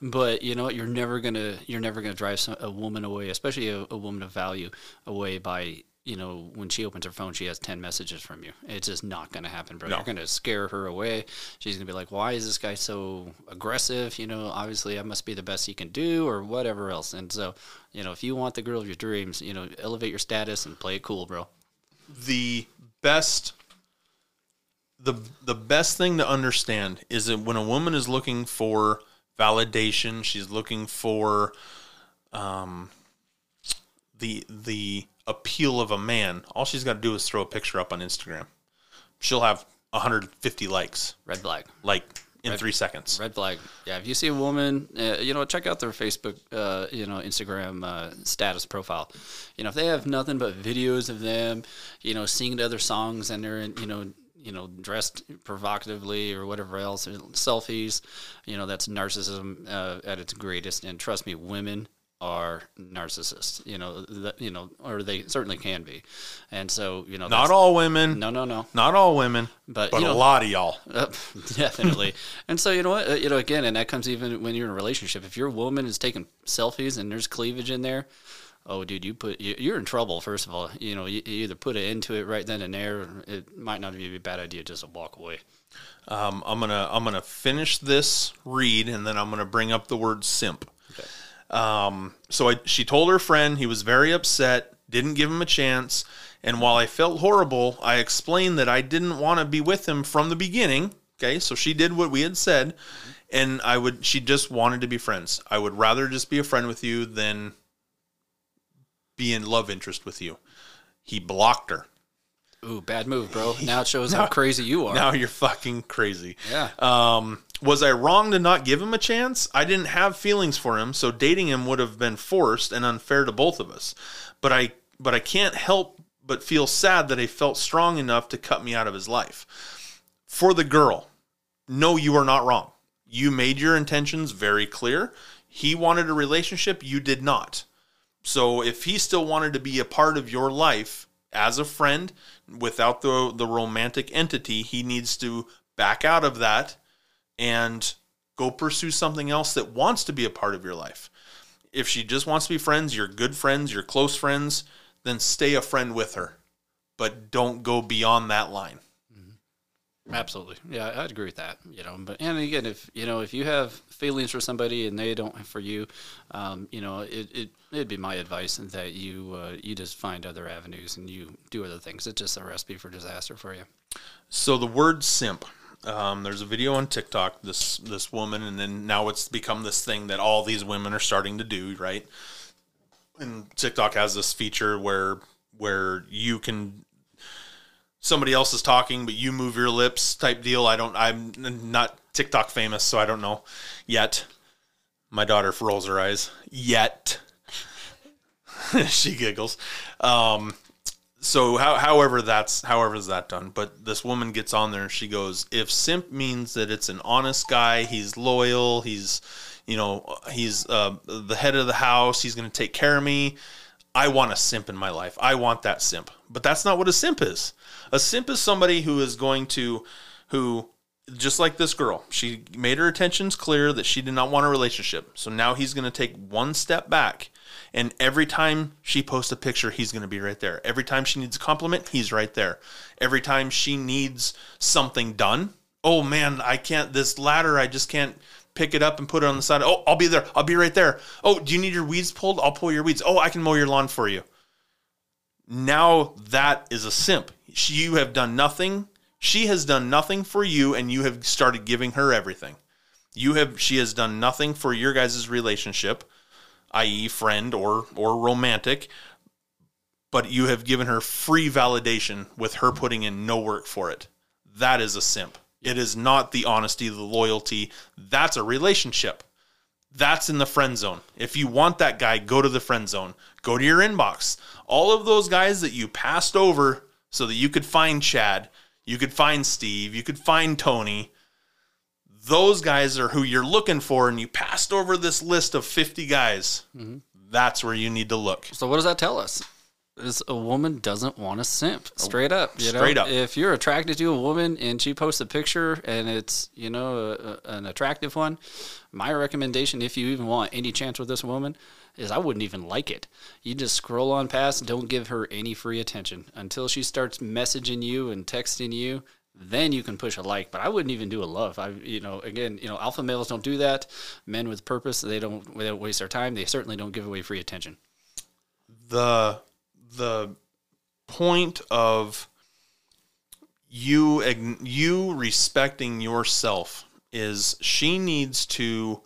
But you know what? You're never gonna you're never gonna drive some, a woman away, especially a, a woman of value, away by you know when she opens her phone, she has ten messages from you. It's just not gonna happen, bro. No. You're gonna scare her away. She's gonna be like, "Why is this guy so aggressive?" You know, obviously I must be the best he can do, or whatever else. And so, you know, if you want the girl of your dreams, you know, elevate your status and play it cool, bro. the best the the best thing to understand is that when a woman is looking for validation, she's looking for um the the appeal of a man. All she's got to do is throw a picture up on Instagram. She'll have 150 likes Red flag. like in 3 seconds. Red flag. Yeah, if you see a woman, uh, you know, check out their Facebook, uh, you know, Instagram uh, status profile. You know, if they have nothing but videos of them, you know, singing to other songs and they're, in, you know, you know, dressed provocatively or whatever else, selfies, you know, that's narcissism uh, at its greatest. And trust me, women are narcissists. You know, you know, or they certainly can be. And so, you know, Not all women, No, no, no. not all women, But, but you a lot of y'all. Uh, definitely. and so you know what? Uh, you know, again, and that comes even when you're in a relationship. If your woman is taking selfies and there's cleavage in there, oh, dude, you put you- you're in trouble. First of all, you know, you, either put it into it right then and there. It might not be a bad idea just to walk away. Um, I'm gonna I'm gonna finish this read and then I'm gonna bring up the word simp. Um, so I, she told her friend he was very upset, didn't give him a chance, and while I felt horrible, I explained that I didn't want to be with him from the beginning. Okay, so she did what we had said, and I would she just wanted to be friends. I would rather just be a friend with you than be in love interest with you. He blocked her. Ooh, bad move, bro. Now it shows how crazy you are. Now you're fucking crazy. yeah. Um, was I wrong to not give him a chance? I didn't have feelings for him, so dating him would have been forced and unfair to both of us. But I but I can't help but feel sad that he felt strong enough to cut me out of his life. For the girl, no, you are not wrong. You made your intentions very clear. He wanted a relationship, you did not. So if he still wanted to be a part of your life as a friend without the the romantic entity, he needs to back out of that and go pursue something else that wants to be a part of your life. If she just wants to be friends, you're good friends, you're close friends, then stay a friend with her. But don't go beyond that line. Absolutely. Yeah, I'd agree with that. You know, but and again, if you know if you have feelings for somebody and they don't for you, um, you know, it, it it'd be my advice that you uh, you just find other avenues and you do other things. It's just a recipe for disaster for you. So the word simp. Um, there's a video on TikTok. This this woman, and then now it's become this thing that all these women are starting to do, right? And TikTok has this feature where where you can somebody else is talking, but you move your lips type deal. I don't. I'm not TikTok famous, so I don't know yet. My daughter rolls her eyes. Yet she giggles. Um, so how, however that's however is that done but this woman gets on there and she goes if simp means that it's an honest guy he's loyal he's you know he's uh, the head of the house he's going to take care of me i want a simp in my life. I want that simp. But that's not what a simp is. A simp is somebody who is going to who just like this girl she made her intentions clear that she did not want a relationship. So now he's going to take one step back and every time she posts a picture, he's going to be right there. Every time she needs a compliment, he's right there. Every time she needs something done, oh man, I can't, this ladder, I just can't pick it up and put it on the side. Oh, I'll be there. I'll be right there. Oh, do you need your weeds pulled? I'll pull your weeds. Oh, I can mow your lawn for you. Now that is a simp. She, you have done nothing. She has done nothing for you, and you have started giving her everything. You have, she has done nothing for your guys' relationship i.e., friend or or romantic, but you have given her free validation with her putting in no work for it. That is a simp. It is not the honesty, the loyalty. That's a relationship. That's in the friend zone. If you want that guy, go to the friend zone. Go to your inbox. All of those guys that you passed over so that you could find Chad, you could find Steve, you could find Tony, those guys are who you're looking for, and you passed over this list of 50 guys. That's where you need to look. So what does that tell us? is a woman doesn't want to simp oh, straight up. You Straight know? up. If you're attracted to a woman and she posts a picture and it's you know a, a- an attractive one, my recommendation, if you even want any chance with this woman, is I wouldn't even like it. You just scroll on past. Don't give her any free attention until she starts messaging you and texting you. Then you can push a like, but I wouldn't even do a love. I, you know, again, you know, alpha males don't do that. Men with purpose, they don't, they don't waste their time. They certainly don't give away free attention. the the point of you you respecting yourself is she needs to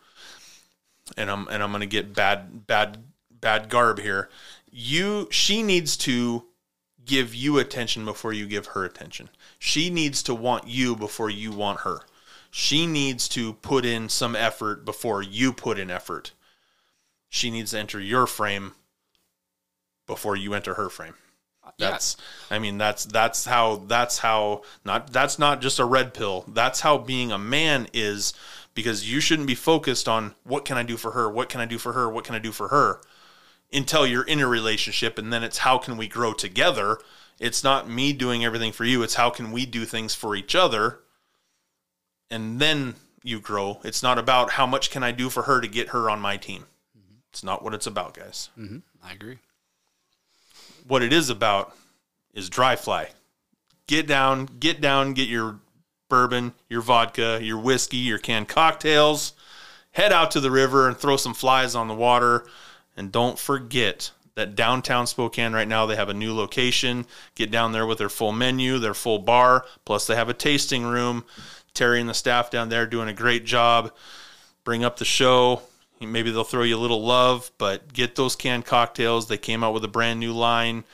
and I'm and I'm going to get bad bad bad garb here. You she needs to give you attention before you give her attention. She needs to want you before you want her. She needs to put in some effort before you put in effort. She needs to enter your frame before you enter her frame. That's I mean that's that's how that's how not that's not just a red pill. That's how being a man is because you shouldn't be focused on what can I do for her? What can I do for her? What can I do for her? Until you're in a relationship and then it's how can we grow together? It's not me doing everything for you, it's how can we do things for each other? And then you grow. It's not about how much can I do for her to get her on my team. It's not what it's about, guys hmm I agree. what it is about is dry fly. Get down, get down, get your bourbon, your vodka, your whiskey, your canned cocktails. Head out to the river and throw some flies on the water. And don't forget that downtown Spokane right now they have a new location. Get down there with their full menu, their full bar, plus they have a tasting room. Terry and the staff down there doing a great job. Bring up the show. Maybe they'll throw you a little love, but get those canned cocktails. They came out with a brand new line.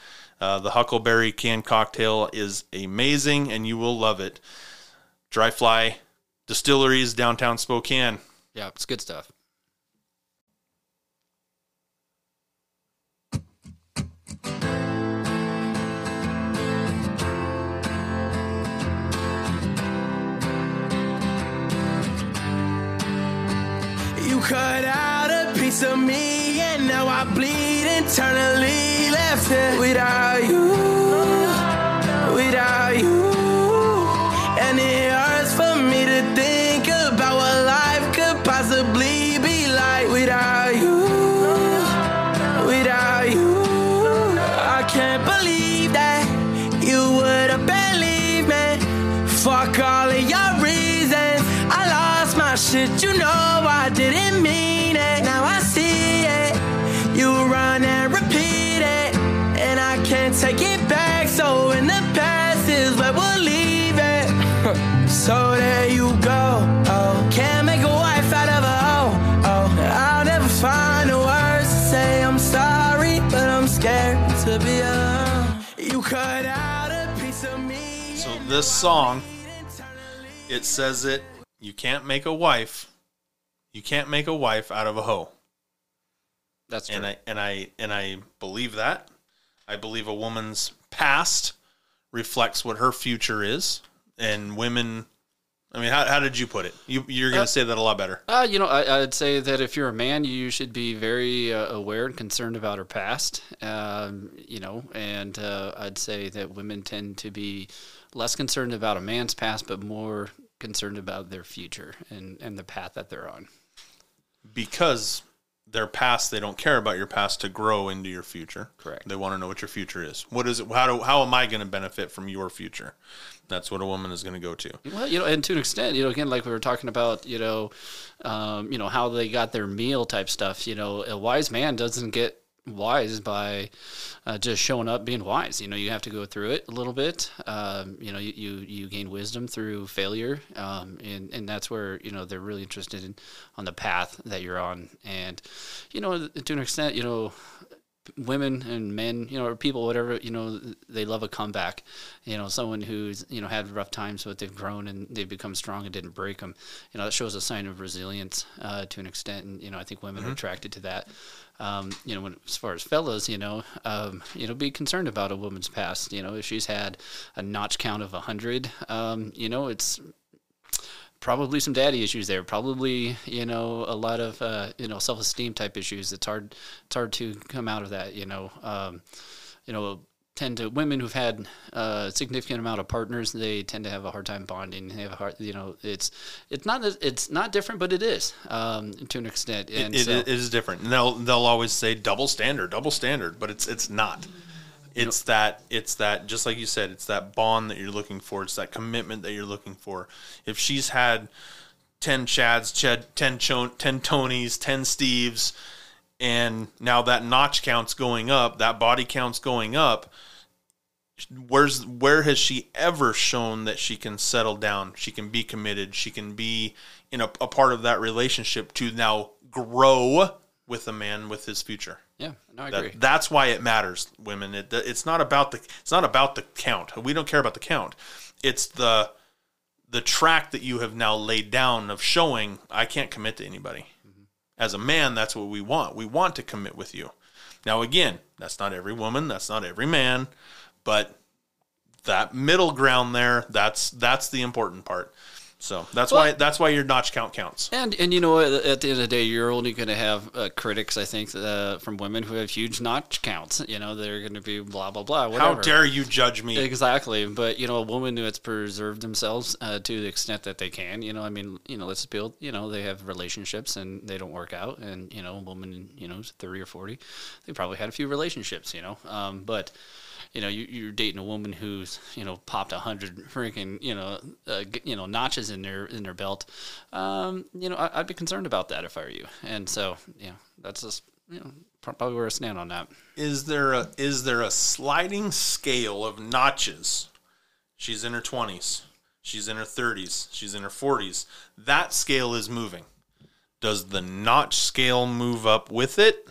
Uh, the Huckleberry canned cocktail is amazing, and you will love it. Dry Fly Distilleries, downtown Spokane. Yeah, it's good stuff. Cut out a piece of me, and now I bleed internally. Left here without you, this song, it says it. You can't make a wife. You can't make a wife out of a hoe. That's true. and I and I and I believe that. I believe a woman's past reflects what her future is, and women. I mean, how, how did you put it? You you're going to say that a lot better. Uh, you know, I, I'd say that if you're a man, you should be very uh, aware and concerned about her past. Um, you know, and uh, I'd say that women tend to be less concerned about a man's past, but more concerned about their future and, and the path that they're on. because their past they don't care about your past to grow into your future Correct. they want to know what your future is what is it how do how am i going to benefit from your future that's what a woman is going to go to Well, you know, and to an extent, you know, again, like we were talking about, you know, um, you know how they got their meal type stuff. You know, a wise man doesn't get wise by uh, just showing up being wise. You know, you have to go through it a little bit. Um, you know, you, you you gain wisdom through failure, um, and and that's where you know they're really interested in on the path that you're on. And you know, to an extent, you know, women and men, you know, or people, whatever, you know, they love a comeback. You know, someone who's, you know, had rough times, but they've grown and they've become strong and didn't break them. You know, that shows a sign of resilience uh, to an extent. And, you know, I think women are attracted to that. Um, you know, when, as far as fellas, you know, um, you know, be concerned about a woman's past. You know, if she's had a notch count of 100, um, you know, it's probably some daddy issues there. Probably, you know, a lot of uh, you know self esteem type issues. It's hard. It's hard to come out of that. You know, um, you know, tend to women who've had a significant amount of partners. They tend to have a hard time bonding. They have a hard, you know, it's it's not it's not different, but it is um, to an extent. And It, so, it is different. And they'll they'll always say double standard, double standard, but it's it's not. It's that it's that just like you said, it's that bond that you're looking for. It's that commitment that you're looking for. If she's had ten Chads, Chad, ten Cho- ten Tonys, ten Steves, and now that notch count's going up, that body count's going up. Where's where has she ever shown that she can settle down? She can be committed. She can be in a, a part of that relationship to now grow with a man with his future. Yeah, no, I That, agree. that's why it matters, women. It, it's not about the it's not about the count. We don't care about the count. It's the the track that you have now laid down of showing I can't commit to anybody. Mm-hmm. As a man, that's what we want. We want to commit with you. Now, again, that's not every woman. That's not every man, but that middle ground there, that's that's the important part. So that's why that's why your notch count counts. And and you know? At the end of the day, you're only going to have uh, critics. I think uh, from women who have huge notch counts. You know, they're going to be blah blah blah. Whatever. How dare you judge me? Exactly, but you know, a woman who has preserved themselves uh, to the extent that they can. You know, I mean, you know, let's build. You know, they have relationships and they don't work out, and you know, a woman, you know, thirty or forty, they probably had a few relationships. You know, um, but you know, you, you're dating a woman who's you know popped a hundred freaking you know uh, you know notches in their in their belt. Um, you know, I, I'd be concerned about that if I were you. And so, yeah, that's just you know probably where I stand on that. is there a is there a sliding scale of notches? She's in her twenties. She's in her thirties. She's in her forties. That scale is moving. Does the notch scale move up with it?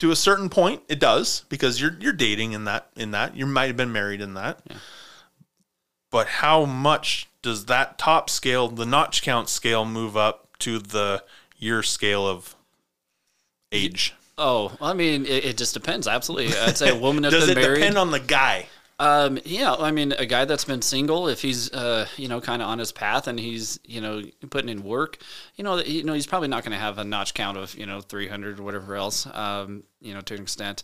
To a certain point, it does because you're you're dating in that in that you might have been married in that. But how much does that top scale, the notch count scale, move up to the year scale of age? Oh, I mean, it, it just depends. Absolutely, I'd say a woman that's Does it married. depend on the guy? Um, yeah, I mean, a guy that's been single, if he's, uh, you know, kind of on his path and he's, you know, putting in work, you know, you know, he's probably not going to have a notch count of, you know, 300 or whatever else, um, you know, to an extent.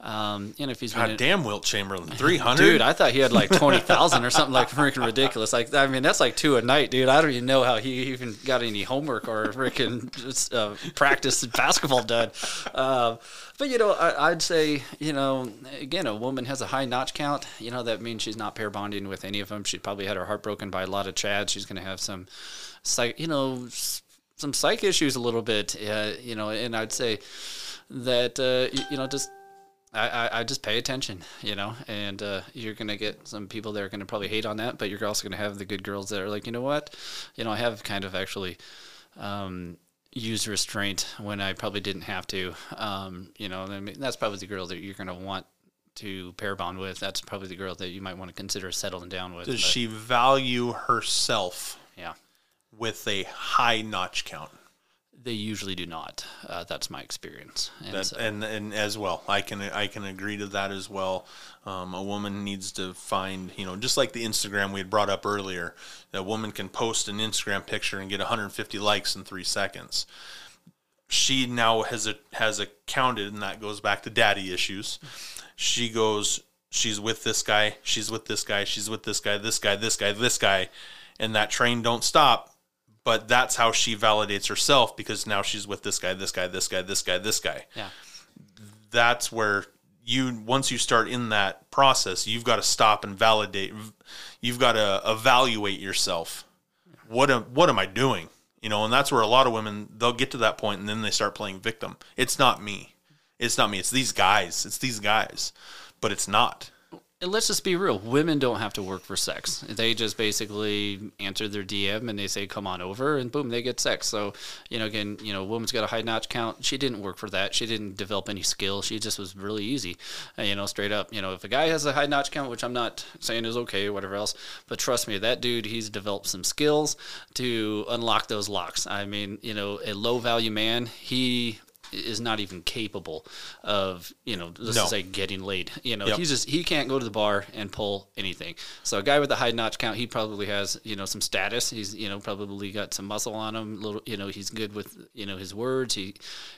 Um, and if he's been God in- damn, Wilt Chamberlain, three hundred. Dude, I thought he had like twenty thousand or something like freaking ridiculous. Like, I mean, that's like two a night, dude. I don't even know how he even got any homework or freaking just, uh, practice basketball done. Um, but you know, I, I'd say, you know, again, a woman has a high notch count. You know, that means she's not pair bonding with any of them. She probably had her heart broken by a lot of chads. She's going to have some, psych, you know, some psych issues a little bit. Uh, you know, and I'd say that uh, you know just I, I, I just pay attention, you know, and uh, you're gonna get some people that are gonna probably hate on that, but you're also gonna have the good girls that are like, you know what, you know, I have kind of actually um, used restraint when I probably didn't have to, um, you know, I mean, that's probably the girl that you're gonna want to pair bond with. That's probably the girl that you might want to consider settling down with. Does but, she value herself Yeah, with a high notch count? They usually do not. Uh, that's my experience. And That, so- and and as well, I can I can agree to that as well. Um, a woman needs to find, you know, just like the Instagram we had brought up earlier, a woman can post an Instagram picture and get 150 likes in three seconds. She now has a has accounted, and that goes back to daddy issues. She goes, she's with this guy, she's with this guy, she's with this guy, this guy, this guy, this guy, and that train don't stop but that's how she validates herself because now she's with this guy, this guy, this guy, this guy, this guy. yeah. That's where you once you start in that process, you've got to stop and validate. You've got to evaluate yourself. What am what am I doing? You know, and that's where a lot of women they'll get to that point and then they start playing victim. It's not me. It's not me. It's these guys. It's these guys. But it's not. And let's just be real. Women don't have to work for sex. They just basically answer their DM and they say, "Come on over," and boom, they get sex. So, you know, again, you know, woman's got a high notch count. She didn't work for that. She didn't develop any skill. She just was really easy. Uh, you know, straight up. You know, if a guy has a high notch count, which I'm not saying is okay or whatever else, but trust me, that dude, he's developed some skills to unlock those locks. I mean, you know, a low value man, he is not even capable of you know let's No. say getting laid. You know, Yep. he's just he can't go to the bar and pull anything. So a guy with a high notch count, he probably has you know some status. He's you know probably got some muscle on him. Little you know he's good with you know his words. He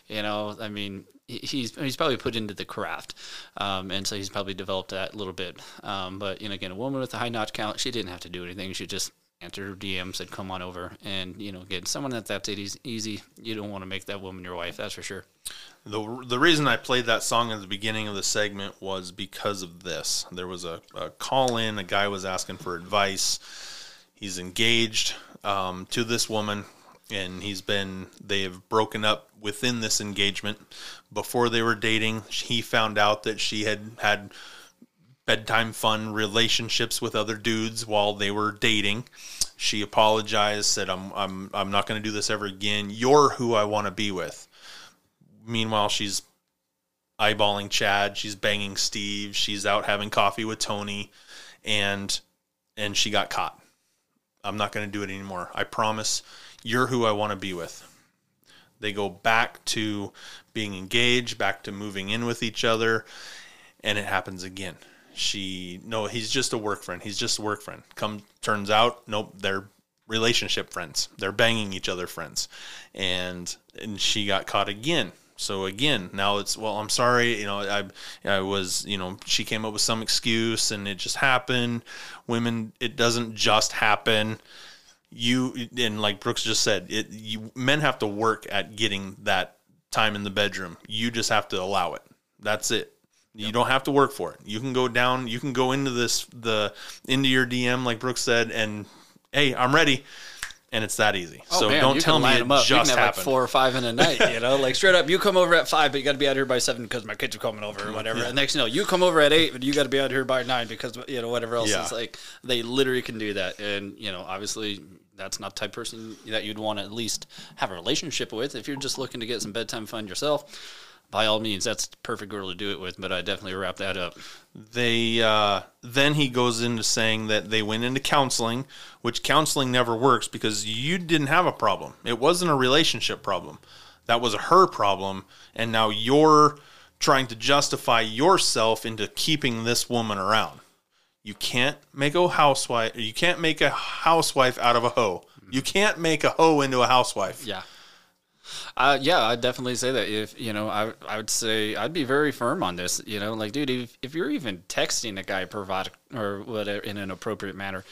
you know I mean he's he's probably put into the craft, um, and so he's probably developed that a little bit. Um, but you know again, a woman with a high notch count, she didn't have to do anything. She just answered her DM, said come on over, and you know again someone that that's easy. You don't want to make that woman your wife, that's for sure. The, the reason I played that song at the beginning of the segment was because of this. There was a, a call in, a guy was asking for advice. He's engaged um, to this woman, and he's been, they have broken up within this engagement. Before they were dating, he found out that she had had bedtime fun relationships with other dudes while they were dating. She apologized, said, I'm, I'm, I'm not going to do this ever again. You're who I want to be with. Meanwhile she's eyeballing chad. She's banging steve. She's out having coffee with tony. And and she got caught. I'm not going to do it anymore. I promise you're who i want to be with. They go back to being engaged back to moving in with each other and it happens again she no he's just a work friend. He's just a work friend. Come turns out nope they're relationship friends. They're banging each other friends. And and she got caught again. So again now it's well i'm sorry you know i i was you know she came up with some excuse and it just happened. Women it doesn't just happen. You and like brooks just said it you men have to work at getting that time in the bedroom. You just have to allow it. That's it you don't have to work for it you can go down you can go into this the into your dm like brooks said and hey i'm ready and it's that easy oh, so Oh, man, don't tell me it up. just you can have happened like four or five in a night. You know, like straight up, you come over at five, but you got to be out here by seven because my kids are coming over or mm-hmm. whatever. And next, you know, you come over at eight, but you got to be out here by nine because you know whatever else. Yeah. It's like they literally can do that, and you know, obviously. That's not the type of person that you'd want to at least have a relationship with. If you're just looking to get some bedtime fun yourself, by all means, that's the perfect girl to do it with. But I definitely wrap that up. they uh, then he goes into saying that they went into counseling which counseling never works because you didn't have a problem it wasn't a relationship problem that was her problem and now you're trying to justify yourself into keeping this woman around you can't make a housewife you can't make a housewife out of a hoe you can't make a hoe into a housewife Yeah. Uh, yeah, I'd definitely say that. If you know, I I would say I'd be very firm on this. You know, like, dude, if, if you're even texting a guy provocative or whatever in an appropriate manner,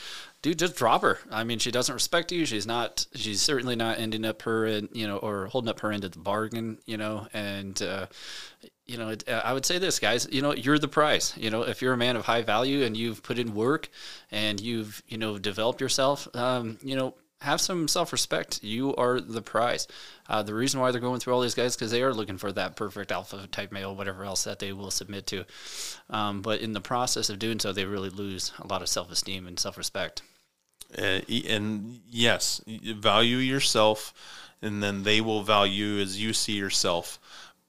dude, just drop her. I mean, she doesn't respect you. She's not. She's certainly not ending up her, in, you know, or holding up her end of the bargain. You know, and. Uh, you know, I would say this, guys. You know, you're the prize. You know, if you're a man of high value and you've put in work and you've, you know, developed yourself, um, you know, have some self respect. You are the prize. Uh, the reason why they're going through all these guys because they are looking for that perfect alpha type male, whatever else that they will submit to. Um, but in the process of doing so, they really lose a lot of self esteem and self respect. Uh, and yes, value yourself, and then they will value as you see yourself.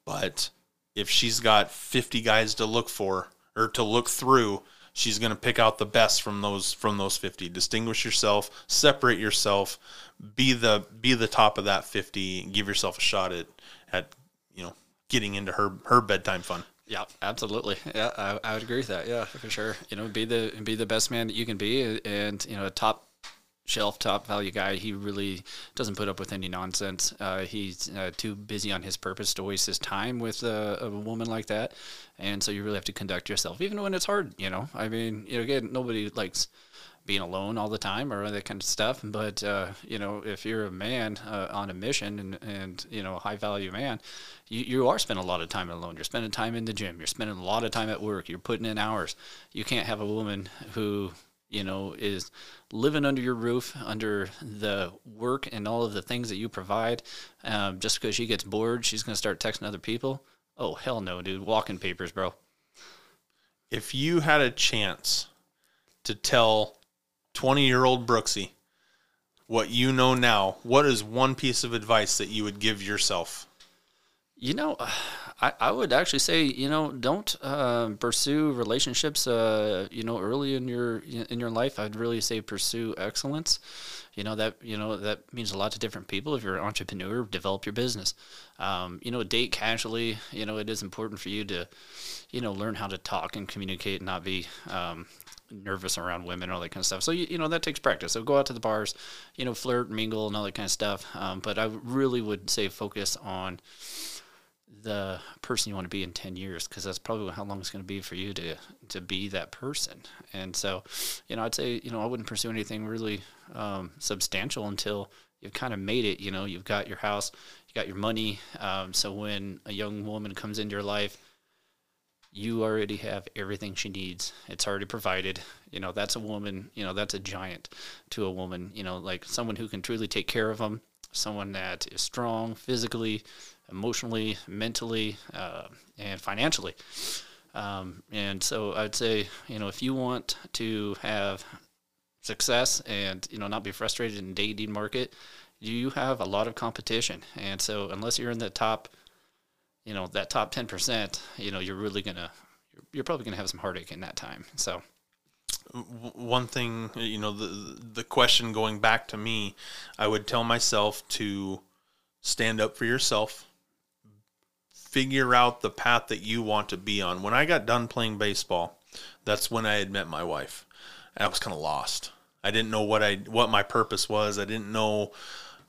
But if she's got 50 guys to look for or to look through, she's going to pick out the best from those from those 50. Distinguish yourself, separate yourself, be the be the top of that 50, and give yourself a shot at at you know getting into her her bedtime fun. Yeah, absolutely. Yeah, I, I would agree with that. Yeah, for sure. You know, be the be the best man that you can be, and you know, a top shelf, top value guy. He really doesn't put up with any nonsense. Uh, he's uh, too busy on his purpose to waste his time with a, a woman like that, and so you really have to conduct yourself, even when it's hard. You know, I mean, you know, again, nobody likes being alone all the time or that kind of stuff. But uh, you know, if you're a man uh, on a mission and and you know a high value man, you, you are spending a lot of time alone. You're spending time in the gym. You're spending a lot of time at work. You're putting in hours. You can't have a woman who you know is living under your roof, under the work and all of the things that you provide. Um, just because she gets bored, she's gonna start texting other people. Oh hell no, dude! Walking papers, bro. If you had a chance to tell 20 year old Brooksy what you know now, what is one piece of advice that you would give yourself? You know, I, I would actually say you know don't uh, pursue relationships. Uh, you know, early in your in your life, I'd really say pursue excellence. You know that you know that means a lot to different people. If you're an entrepreneur, develop your business. Um, you know, date casually. You know, it is important for you to, you know, learn how to talk and communicate, and not be um, nervous around women all that kind of stuff. So you, you know that takes practice. So go out to the bars, you know, flirt, mingle, and all that kind of stuff. Um, but I really would say focus on the person you want to be in 10 years because that's probably how long it's going to be for you to to be that person. And so you know i'd say you know i wouldn't pursue anything really um, substantial until you've kind of made it you know you've got your house you got your money um, so when a young woman comes into your life you already have everything she needs. It's already provided. You know that's a woman you know that's a giant to a woman you know like someone who can truly take care of them someone that is strong physically emotionally, mentally, uh, and financially. Um, and so I'd say, you know, if you want to have success and, you know, not be frustrated in the dating market, you have a lot of competition. And so unless you're in the top, you know, that top 10%, you know, you're really going to, you're probably going to have some heartache in that time. So, one thing you know the the question going back to me i would tell myself to stand up for yourself figure out the path that you want to be on. When I got done playing baseball, that's when I had met my wife. And I was kind of lost. I didn't know what I what my purpose was. I didn't know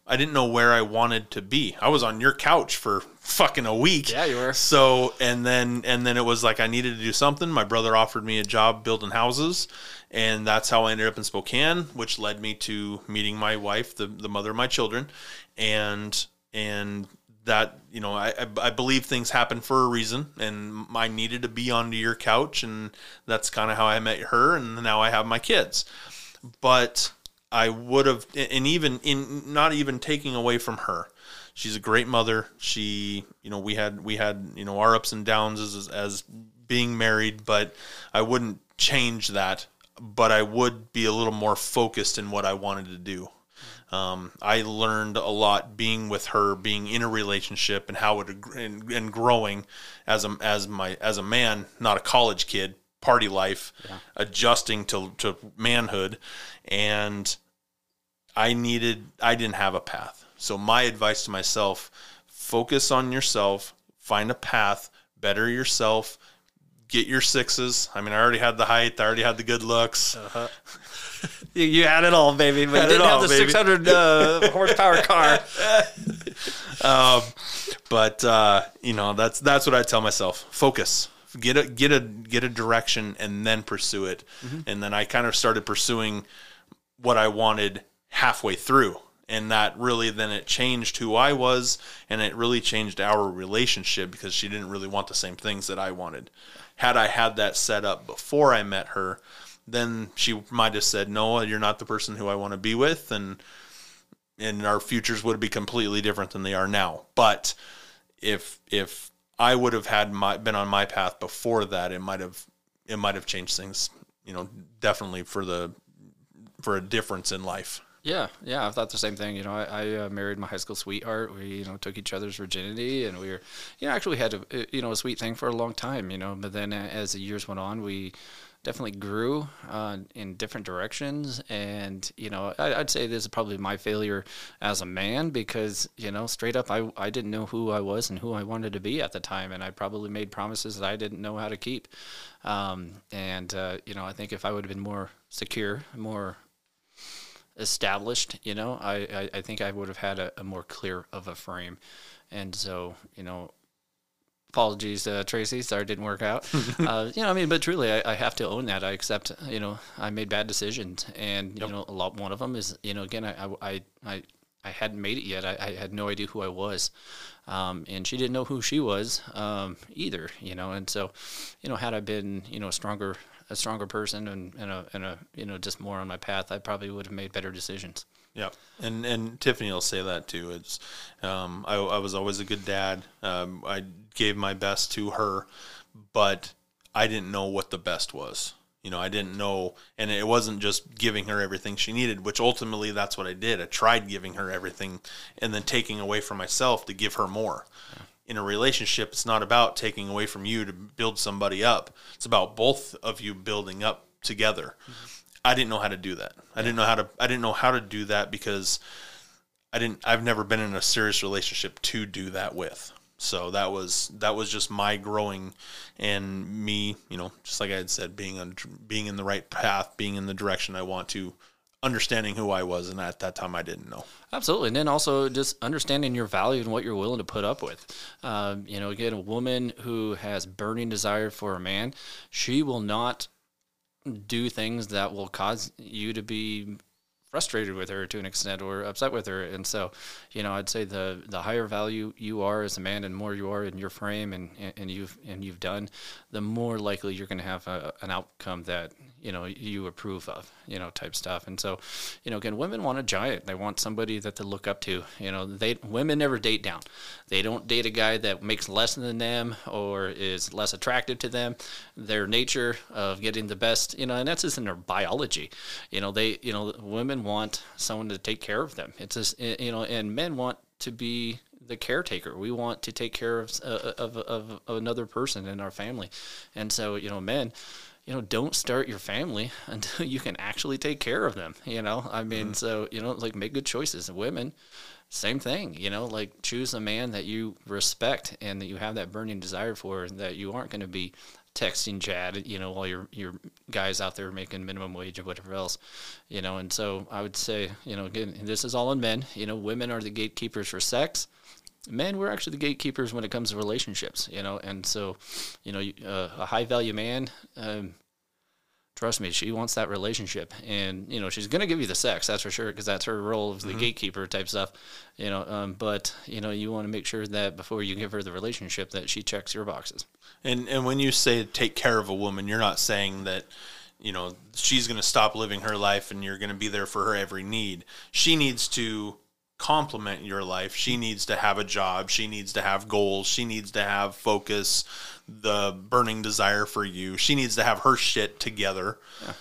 I didn't know where I wanted to be. I was on your couch for fucking a week. Yeah, you were. So and then and then it was like I needed to do something. My brother offered me a job building houses, and that's how I ended up in Spokane, which led me to meeting my wife, the the mother of my children, and and that you know I, I believe things happen for a reason and i needed to be onto your couch and that's kind of how i met her and now i have my kids. But i would have and even in not even taking away from her she's a great mother. She you know we had we had you know our ups and downs as as being married but i wouldn't change that but i would be a little more focused in what i wanted to do um, I learned a lot being with her, being in a relationship, and how it and, and growing as a as my as a man, not a college kid, party life, yeah. adjusting to to manhood, and I needed I didn't have a path. So my advice to myself: focus on yourself, find a path, better yourself, get your sixes. I mean, I already had the height, I already had the good looks. Uh-huh. You, you, had it all, baby, but you didn't all, have the baby. 600 uh, horsepower car. um, but uh, you know, that's that's what I tell myself. Focus. Get a get a get a direction and then pursue it. Mm-hmm. And then I kind of started pursuing what I wanted halfway through and that really then it changed who I was and it really changed our relationship because she didn't really want the same things that I wanted. Had I had that set up before I met her, then she might have said, "No, you're not the person who I want to be with," and and our futures would be completely different than they are now. But if if I would have had my been on my path before that, it might have it might have changed things. You know, definitely for the for a difference in life. Yeah, yeah, I thought the same thing. You know, I, I uh, married my high school sweetheart. We, you know, took each other's virginity, and we were, you know, actually had a, you know, a sweet thing for a long time. You know, but then as the years went on, we definitely grew uh, in different directions. And, you know, I, would say this is probably my failure as a man because, you know, straight up, I, I didn't know who I was and who I wanted to be at the time. And I probably made promises that I didn't know how to keep. Um, and, uh, you know, I think if I would have been more secure, more established, you know, I, I, I think I would have had a, a more clear of a frame. And so, you know, apologies, uh, Tracy. Sorry, it didn't work out. uh, you know, I mean, but truly, I, I, have to own that. I accept. You know, I made bad decisions, and yep. you know, a lot. One of them is, you know, again, I, I, I, I hadn't made it yet. I, I had no idea who I was, um, and she didn't know who she was um, either. You know, and so, you know, had I been, you know, a stronger, a stronger person, and, and a, and a, you know, just more on my path, I probably would have made better decisions. Yeah, and and Tiffany will say that too. It's um, I, I was always a good dad. Um, I gave my best to her, but I didn't know what the best was. You know, I didn't know, and it wasn't just giving her everything she needed, which ultimately that's what I did. I tried giving her everything and then taking away from myself to give her more. Yeah. in a relationship, it's not about taking away from you to build somebody up. It's about both of you building up together. I didn't know how to do that. I didn't know how to I didn't know how to do that because I didn't I've never been in a serious relationship to do that with. So that was that was just my growing and me, you know, just like I had said, being on being in the right path, being in the direction I want to, understanding who I was, and at that time I didn't know. Absolutely, and then also just understanding your value and what you're willing to put up with. Um, you know, again, a woman who has burning desire for a man, she will not do things that will cause you to be frustrated with her to an extent or upset with her. And so you know i'd say the the higher value you are as a man and more you are in your frame and and you've and you've done the more likely you're going to have a, an outcome that you know you approve of you know type stuff. And so you know again women want a giant they want somebody that they look up to. You know they women never date down. They don't date a guy that makes less than them or is less attractive to them. Their nature of getting the best you know and that's just in their biology. You know they you know women want someone to take care of them. It's just you know and men want to be the caretaker. We want to take care of, uh, of, of, of another person in our family. And so, you know, men, you know, don't start your family until you can actually take care of them. You know, I mean, mm-hmm. so, you know, like make good choices. Women, same thing, you know, like choose a man that you respect and that you have that burning desire for, that you aren't going to be texting Chad, you know, while your your guys out there making minimum wage or whatever else, you know. And so I would say, you know, again, this is all on men. You know, women are the gatekeepers for sex. Men, we're actually the gatekeepers when it comes to relationships, you know. And so, you know, uh, a high value man. Um, trust me, she wants that relationship, and you know she's gonna give you the sex, that's for sure, because that's her role of the mm-hmm. gatekeeper type stuff, you know. Um, but you know you want to make sure that before you give her the relationship, that she checks your boxes. And and when you say take care of a woman, you're not saying that you know she's gonna stop living her life and you're gonna be there for her every need. She needs to complement your life. She needs to have a job. She needs to have goals. She needs to have focus, the burning desire for you. She needs to have her shit together. Yeah.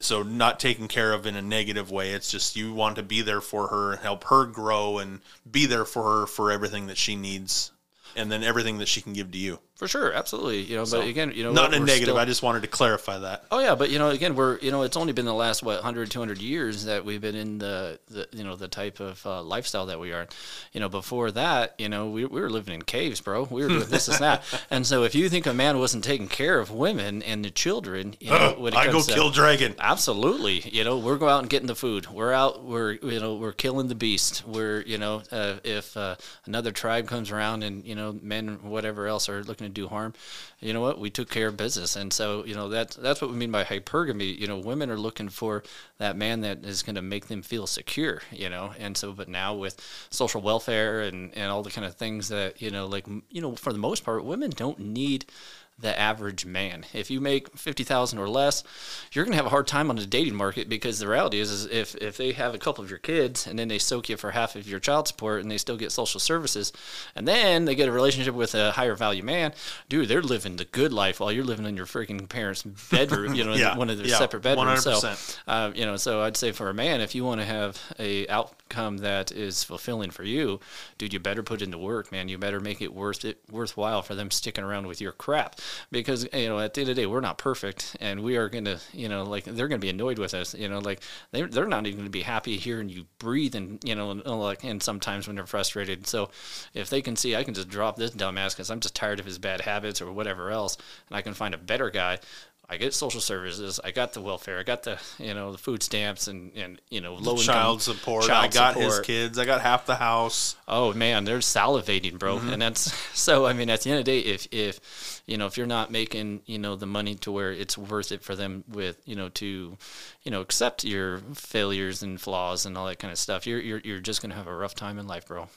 So not taken care of in a negative way. It's just you want to be there for her and help her grow and be there for her for everything that she needs and then everything that she can give to you. For sure, absolutely. You know, so, but again, you know, not in a negative. Still... I just wanted to clarify that. Oh yeah, but you know, again, we're you know, it's only been the last what 100, 200 years that we've been in the, the you know the type of uh, lifestyle that we are. You know, before that, you know, we, we were living in caves, bro. We were doing this and that. And so, if you think a man wasn't taking care of women and the children, you know, when I go to, kill dragon. Absolutely. You know, we're going out and getting the food. We're out. We're you know we're killing the beast. We're you know uh, if uh, another tribe comes around and you know men whatever else are looking to do harm you know what? We took care of business. And so you know that's that's what we mean by hypergamy. You know women are looking for that man that is going to make them feel secure you know? And so but now with social welfare and and all the kind of things that you know like you know for the most part women don't need the average man. If you make fifty thousand or less, you're going to have a hard time on the dating market because the reality is, is if if they have a couple of your kids and then they soak you for half of your child support and they still get social services, and then they get a relationship with a higher value man, dude, they're living the good life while you're living in your freaking parents' bedroom, you know, yeah, one of their yeah, separate bedrooms. 100%. So, uh, you know, so I'd say for a man, if you want to have a outcome that is fulfilling for you, dude, you better put into work, man. You better make it worth it worthwhile for them sticking around with your crap because you know at the end of the day we're not perfect and we are to you know like they're to be annoyed with us you know like they they're not even to be happy hearing you breathe and you know like and sometimes when they're frustrated so if they can see I can just drop this dumbass because I'm just tired of his bad habits or whatever else and I can find a better guy I get social services. I got the welfare. I got the you know the food stamps and and you know low child support. Child I got support. his kids. I got half the house. Oh man, they're salivating, bro. Mm-hmm. And that's so. I mean, at the end of the day, if if you know if you're not making you know the money to where it's worth it for them with you know to you know accept your failures and flaws and all that kind of stuff, you're you're you're just gonna have a rough time in life, bro.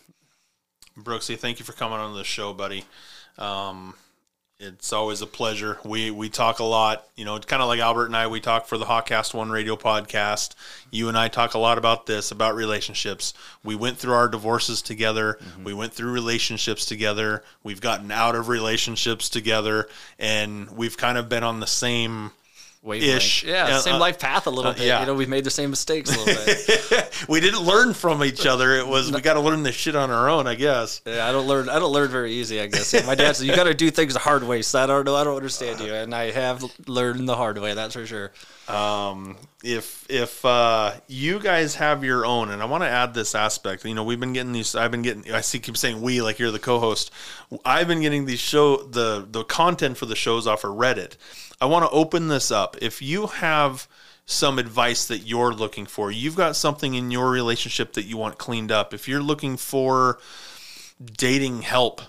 Brooksy, thank you for coming on the show, buddy. Um, it's always a pleasure. We we talk a lot, you know, kind of like Albert and I. We talk for the Hawkcast One Radio podcast. You and I talk a lot about this, about relationships. We went through our divorces together. Mm-hmm. We went through relationships together. We've gotten out of relationships together, and we've kind of been on the same wavelength. Ish. Yeah, Yeah, same uh, life path a little uh, bit. yeah. You know, we've made the same mistakes a little bit. we didn't learn from each other. It was we got to learn this shit on our own, I guess. Yeah, I don't learn. I don't learn very easy. I guess. Yeah, my dad said you got to do things the hard way. So I don't know. I don't understand you, and I have learned the hard way. That's for sure. Um, if if uh, you guys have your own, and I want to add this aspect. You know, we've been getting these. I've been getting. I see keep saying we like you're the co-host. I've been getting these show the the content for the shows off of Reddit. I want to open this up. If you have some advice that you're looking for, you've got something in your relationship that you want cleaned up. If you're looking for dating help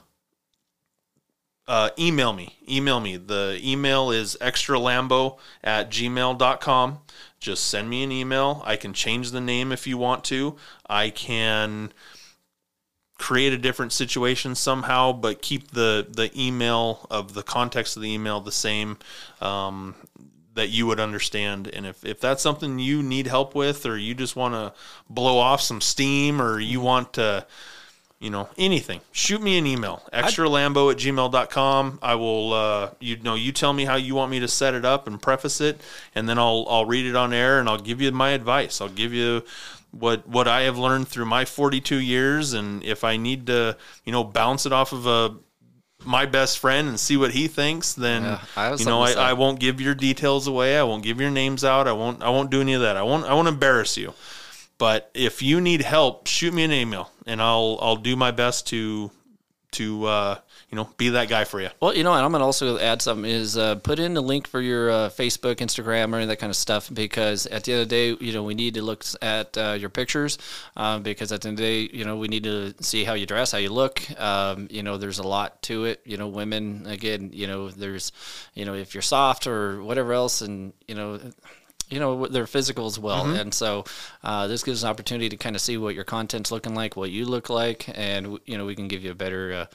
uh, email me. Email me. The email is extralambo at gmail.com. Just send me an email. I can change the name if you want to. I can create a different situation somehow, but keep the, the email of the context of the email the same um, that you would understand. And if, if that's something you need help with, or you just want to blow off some steam, or you want to you know anything shoot me an email extralambo at gmail.com i will uh, you know you tell me how you want me to set it up and preface it and then i'll i'll read it on air and i'll give you my advice i'll give you what what i have learned through my 42 years and if i need to you know bounce it off of a my best friend and see what he thinks then Yeah, I you know I. I won't give your details away. I won't give your names out. I won't i won't do any of that. I won't i won't embarrass you. But if you need help, shoot me an email, and I'll I'll do my best to to uh, you know be that guy for you. Well, you know, and I'm gonna also add something is uh, put in a link for your uh, Facebook, Instagram, or any that kind of stuff because at the end of the day, you know, we need to look at uh, your pictures um, because at the end of the day, you know, we need to see how you dress, how you look. Um, you know, there's a lot to it. You know, women again, you know, there's, you know, if you're soft or whatever else, and you know. You know their physical as well, and so uh, this gives an opportunity to kind of see what your content's looking like, what you look like, and you know we can give you a better uh,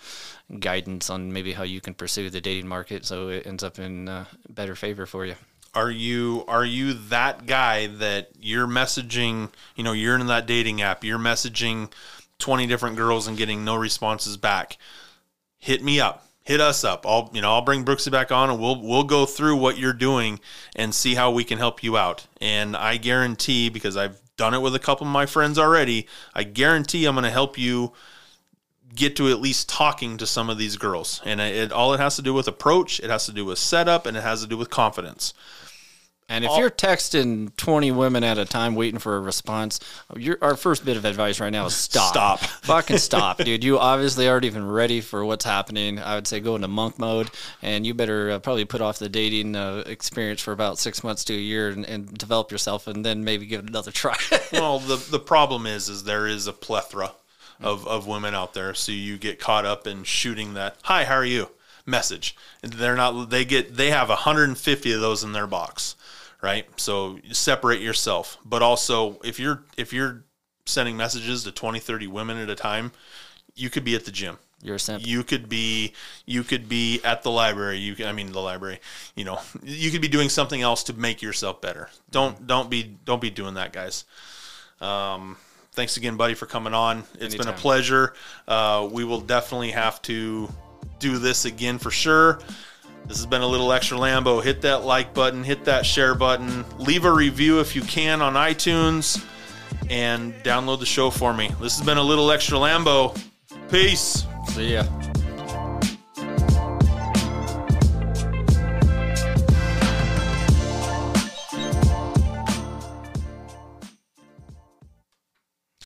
guidance on maybe how you can pursue the dating market so it ends up in uh, better favor for you. Are you are you that guy that you're messaging? You know, you're in that dating app. You're messaging twenty different girls and getting no responses back. Hit me up. Hit us up. I'll you know I'll bring Brooksy back on and we'll we'll go through what you're doing and see how we can help you out. And I guarantee because I've done it with a couple of my friends already. I guarantee I'm going to help you get to at least talking to some of these girls. And it all it has to do with approach, it has to do with setup, and it has to do with confidence. And if you're texting 20 women at a time waiting for a response, your our first bit of advice right now is stop. Stop. Fucking stop, dude. You obviously aren't even ready for what's happening. I would say go into monk mode, and you better uh, probably put off the dating uh, experience for about six months to a year and, and develop yourself, and then maybe give it another try. well, the the problem is, is there is a plethora of, of women out there, so you get caught up in shooting that "Hi, how are you?" message. They're not. They get. They have 150 of those in their box, right? So you separate yourself. But also, if you're if you're sending messages to 20, 30 women at a time, you could be at the gym. You're a simp. You could be you could be at the library. You can, I mean the library. You know, you could be doing something else to make yourself better. Don't don't be don't be doing that, guys. Um, thanks again, buddy, for coming on. It's been a pleasure. Uh, we will definitely have to do this again for sure. This has been a little extra Lambo. Hit that like button, hit that share button, leave a review if you can on iTunes, and download the show for me. This has been a little extra Lambo. Peace. See ya.